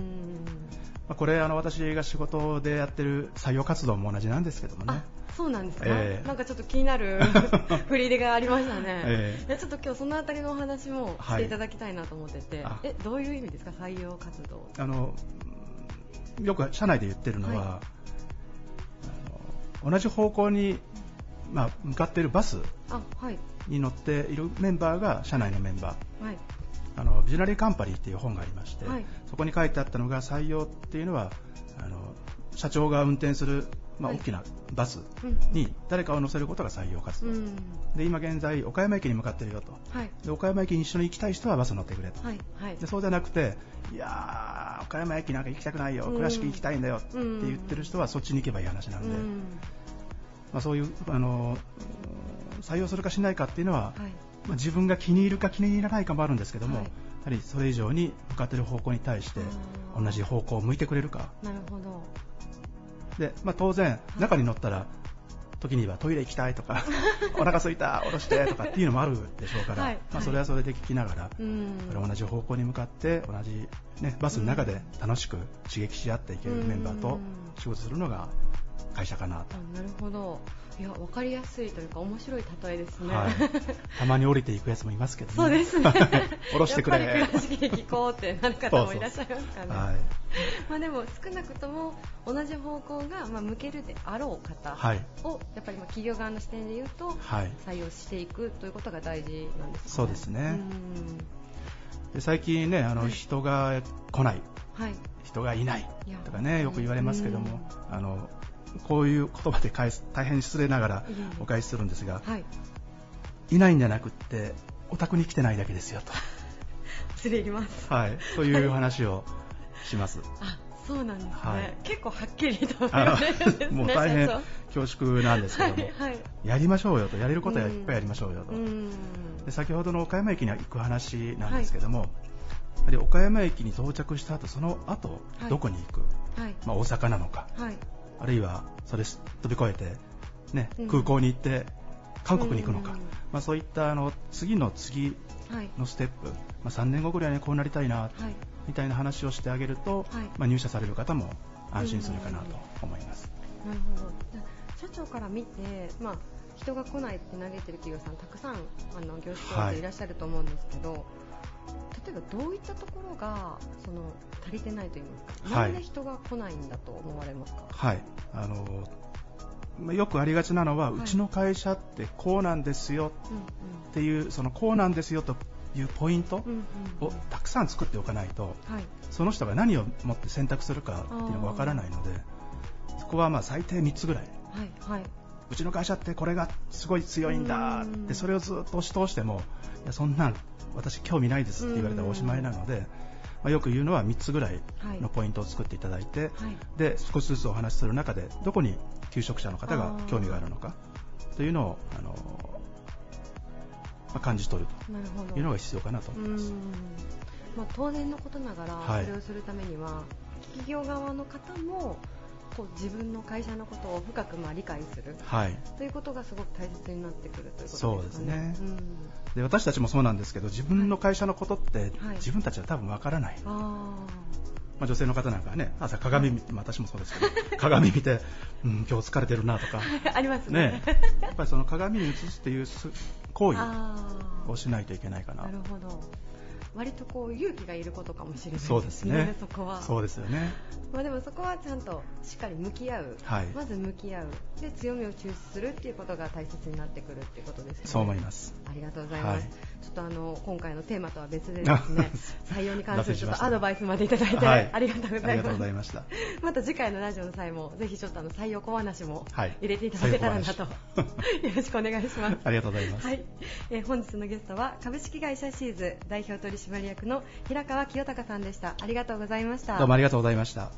まあ、これあの私が仕事でやってる採用活動も同じなんですけどもね。そうなんですか、えー、なんかちょっと気になる 振り入れがありましたね、えー、ちょっと今日そのあたりのお話もしていただきたいなと思ってて、はい、えどういう意味ですか？採用活動。あのよく社内で言ってるのは、はい、あの同じ方向に、まあ、向かっているバスに乗っているメンバーが社内のメンバー、はい、あのビジョナリーカンパニーっていう本がありまして、はい、そこに書いてあったのが採用っていうのはあの社長が運転するまあ、大きなバスに誰かを乗せることが採用活動、うん、で今現在、岡山駅に向かっているよと、はい、で岡山駅に一緒に行きたい人はバス乗ってくれと、はい。はい、でそうじゃなくていやー、岡山駅なんか行きたくないよ、うん、倉敷行きたいんだよって言ってる人はそっちに行けばいい話なんで、うん、まあ、そういうあの採用するかしないかっていうのは、はい、まあ、自分が気に入るか気に入らないかもあるんですけども、はりそれ以上に向かっている方向に対して同じ方向を向いてくれるか。なるほどで、まあ、当然中に乗ったら時にはトイレ行きたいとか お腹すいた下ろしてとかっていうのもあるでしょうから、はい、まあ、それはそれで聞きながら、同じ方向に向かって同じ、ね、バスの中で楽しく刺激し合っていけるメンバーと仕事するのが会社かなと。なるほど。いや分かりやすいというか面白い例えですね、はい、たまに降りていくやつもいますけどね。そうですね。降ろしてくれ。やっぱり倉敷駅行こうってなる方もいらっしゃいますかね。はい、まあでも少なくとも同じ方向がまあ向けるであろう方を、やっぱりまあ企業側の視点で言うと、はい、採用していくということが大事なんですね。そうですね。で最近ねあの、人が来ない、はい、人がいないとかねよく言われますけども、あのこういう言葉で返す大変失礼ながらお返しするんですが、はい、いないんじゃなくってお宅に来てないだけですよと。失礼入ります、はい、という話をします。あそうなんですね、はい、結構はっきりとね。もう大変恐縮なんですけども、はいはい、やりましょうよとやれることはいっぱいやりましょうよと。で先ほどの岡山駅に行く話なんですけども、やはり岡山駅に到着した後その後、どこに行く、まあ、大阪なのか、あるいはそれ飛び越えて、ね、空港に行って韓国に行くのか、まあ、そういったあの次の次のステップ、まあ、3年後ぐらいにこうなりたいな、みたいな話をしてあげると、まあ、入社される方も安心するかなと思います。なるほど。社長から見て、まあ、人が来ないって嘆いてる企業さんたくさんあの業種でい。らっしゃると思うんですけど、はい例えばどういったところがその足りてないといいますか、はい、なんで人が来ないんだと思われますか、はい。あのよくありがちなのは、はい、うちの会社ってこうなんですよっていう、うんうん、そのこうなんですよというポイントをたくさん作っておかないと、はい、その人が何をもって選択するかっていうのがわからないのでそこはまあ最低3つぐらい、はいはい、うちの会社ってこれがすごい強いんだってそれをずっと押し通してもいやそんなん私興味ないですって言われたらおしまいなので、まあ、よく言うのは3つぐらいのポイントを作っていただいて、はい、で少しずつお話しする中でどこに求職者の方が興味があるのかというのをあの、まあ、感じ取るというのが必要かなと思います。まあ、当然のことながら、それをするためには、企業側の方もこう自分の会社のことを深くまあ理解する、はい、ということがすごく大切になってくるということですかね。そうですね、うん、で私たちもそうなんですけど自分の会社のことって、自分たちは多分わからない。まあ、女性の方なんかはね朝鏡見て、まあ、私もそうですけど 鏡見て、うん、今日疲れてるなとかありますね、ね、やっぱりその鏡に映すっていう行為をしないといけないかな。なるほど割とこう勇気がいることかもしれないですね、そうですねそこは。そうですよね。まあでもそこはちゃんとしっかり向き合う、はい、まず向き合う、で強みを抽出するっていうことが大切になってくるっていうことですね。そう思います。ありがとうございます。はい、ちょっとあの 今回のテーマとは別でですね、採用に関するちょっとアドバイスまでいただいて、はい、ありがとうございます。ありがとうございました。また次回のラジオの際もぜひちょっとあの採用小話も入れていただけたらなと、よろしくお願いします。ありがとうございます。はい、えー、本日のゲストは株式会社シーズ代表取締役の平川清隆さんでした。ありがとうございました。どうもありがとうございました。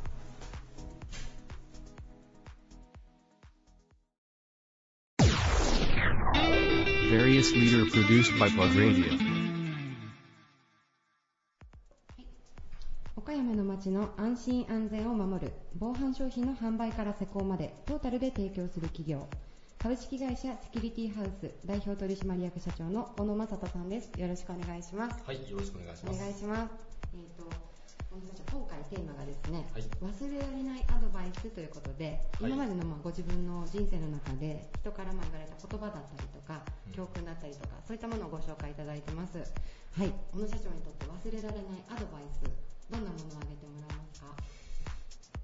岡山の街の安心安全を守る防犯商品の販売から施工までトータルで提供する企業株式会社セキュリティハウス代表取締役社長の小野正人さんです。よろしくお願いします。はい、よろしくお願いします。お願いします。えっ、ー、と、小野社長、今回テーマがですね、はい、忘れられないアドバイスということで、今までのまあご自分の人生の中で人からまあ言われた言葉だったりとか、教訓だったりとか、そういったものをご紹介いただいてます。はい、小野社長にとって忘れられないアドバイス、どんなものを挙げてもらえますか？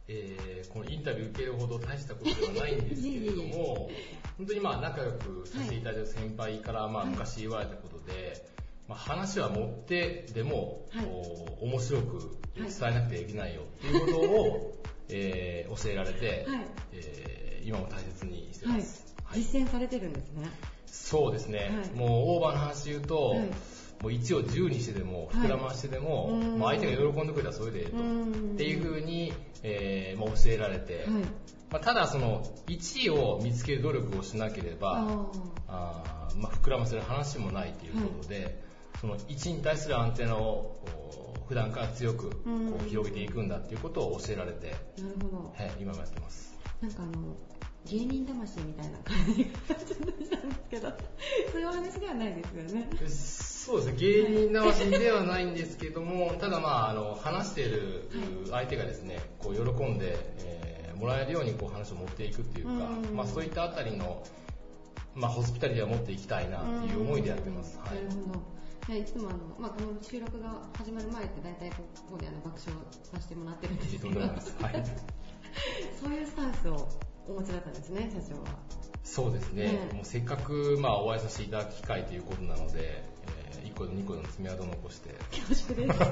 えー、このインタビュー受けるほど大したことではないんですけれども、本当にまあ仲良くさせていただいた先輩からまあ昔言われたことで、まあ、話は持ってでも、はい、面白く伝えなくてはいけないよっていうことを、えー、教えられて、はい、えー、今も大切にしてます、はい、実践されてるんですね。そうですね、もうオーバーの話言うと、もう1を10にしてでも膨らましてでも、はい、もう相手が喜んでくれたらそれでええと。っていうふうに、えーまあ、教えられて、はい、まあ、ただその1位を見つける努力をしなければああ、まあ、膨らませる話もないということで、はい、その位置に対するアンテナを普段から強くこう広げていくんだっていうことを教えられて、はい、今もやってます。なんかあの芸人魂みたいな感じがちょっとしたんですけどそういうお話ではないですよね。そうですね芸人魂ではないんですけどもただまああの話している相手がですねこう喜んで、えー、もらえるようにこう話を持っていくっていうか、まあ、そういったあたりのまあ、ホスピタリティは持っていきたいなっていう思いでやってます。はい、なるほど。いつもあの、まあ、この収録が始まる前って大体ここであの爆笑させてもらってるんですけど、はい、そういうスタンスをお持ちだったんですね、社長は。そうですね、もうせっかく、まあ、お会いさせていただく機会ということなので、えー、1個と2個の爪痕を残して。恐縮です。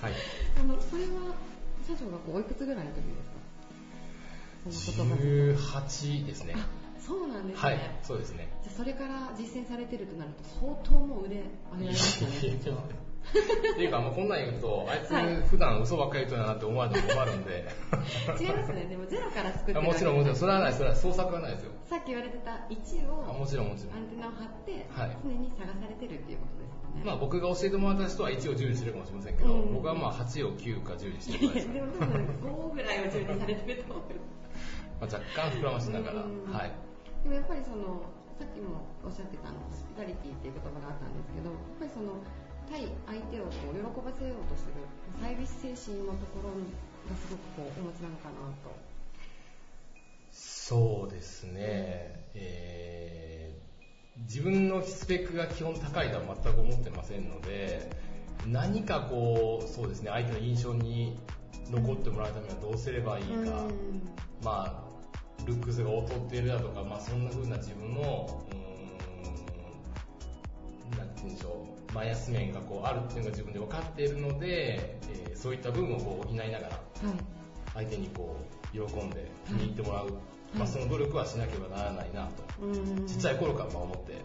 はい。あの、それは、社長がこうおいくつぐらいの時ですか？その言葉18ですね。そうなんですね。はい、そうですね。じゃそれから実践されてるとなると、相当もう腕上げられますよね。っていうか、もうこんなん言うと、あいつ普段嘘ばっかり言うとやなって思われても困るんで。違いますね。でもゼロから作ってもちろんもちろん、それはない、それは創作はないですよ。さっき言われてた位置を、もちろんもちろん。アンテナを張って、常に探されてるっていうことですね。まあ僕が教えてもらった人は1を10にしてるかもしれませんけど、うん、僕はまあ8を9か10にしてるぐらいです。でも多分5ぐらいを10にされてると思う。まあ若干膨らましながら、はい。でもやっぱりその、さっきもおっしゃってたの、ホスピタリティっていう言葉があったんですけど、やっぱりその、対相手をこう喜ばせようとするサービス精神のところがすごくこうお持ちなのかなと。そうですね、えー、自分のスペックが基本高いとは全く思ってませんので何かこうそうですね相手の印象に残ってもらうためにはどうすればいいか、まあルックスが劣っているだとか、まあ、そんな風な自分の、うん、なんて言うんでしょうマイナス面がこうあるっていうのが自分で分かっているので、えー、そういった部分をこう補いながら、相手にこう喜んで気に入ってもらう、はい、まあ、その努力はしなければならないなと、ちっちゃい頃から思って、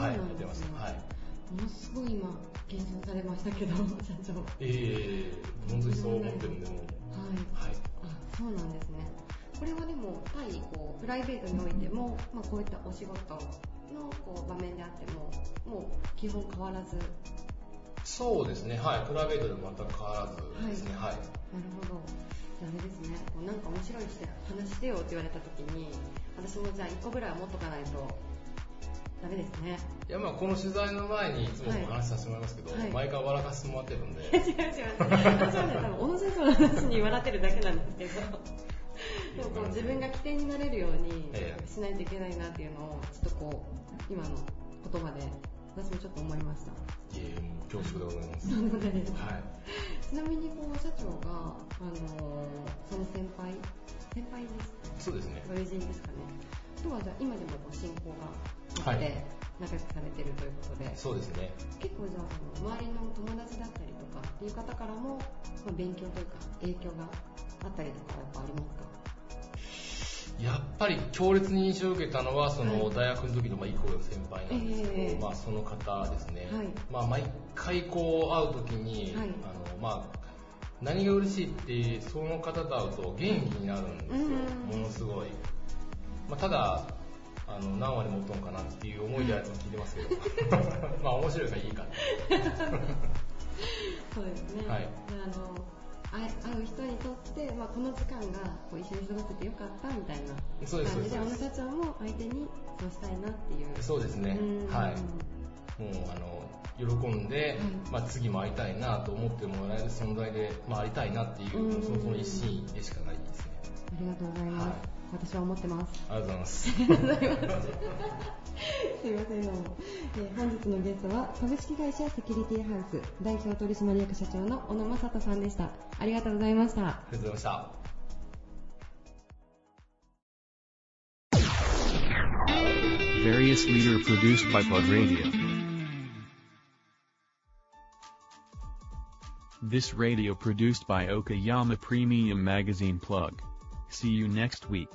はい、やってました。はいものすごい今、計算されましたけど、社長。ええー、本当にそう思ってるんで、もはい。はい。あ、そうなんですね。これはでも、対、こう、プライベートにおいても、まあ、こういったお仕事のこう場面であっても、もう基本変わらずそうですね、はい、プライベートでも全く変わらずですね、はい。はい、なるほど。あれですね、こうなんか面白いして話してよって言われた時に、私もじゃあ1個ぐらいは持っとかないとダメですね。いやまあこの取材の前にいつもお話しさせてもらいますけど、はい、毎回笑かしてもらってるんで。違う違う。私はね、多分小野先生の話に笑ってるだけなんですけど。でもこう自分が起点になれるようにしないといけないなっていうのをちょっとこう今の言葉で私もちょっと思いました。いえいえ、もう恐縮でございます。そうでです。はい。ちなみにこう社長があのその先輩？先輩ですそうですね。ご友人ですかね？とはじゃあ今でもこう親交があって、仲良くされてるということで。そうですね。結構じゃあその周りの友達だったりとかっていう方からも、まあ、勉強というか影響があったりとかやっぱありますか？やっぱり強烈に印象を受けたのは、その大学の時のまあ一個の先輩なんですけど、えー、まあその方ですね。はい、まあ毎回こう会う時に、はい、あのまあ何が嬉しいってその方と会うと元気になるんですよ。ものすごい。まあただあの何割持っとんかなっていう思いで聞いてますけど、まあ面白いからいいか そうですね。はい。あの会う人にとって、まあ、この時間がこう一緒に過ごせてよかったみたいな感じで小野社長も相手にそうしたいなっていうそうですね。はい。もうあの喜んで、まあ、次も会いたいなと思ってもらえる存在で、まあ、ありたいなっていう、そのその一心でしかないですねありがとうございます、はい、私は思ってます。ありがとうございます。すいません。どうも、えー、本日のゲストは株式会社セキュリティハウス代表取締役社長の小野正人さんでした。ありがとうございました。ありがとうございました。Various leader produced by Pod Radio. This radio produced by Okayama Premium Magazine Plug. See you next week.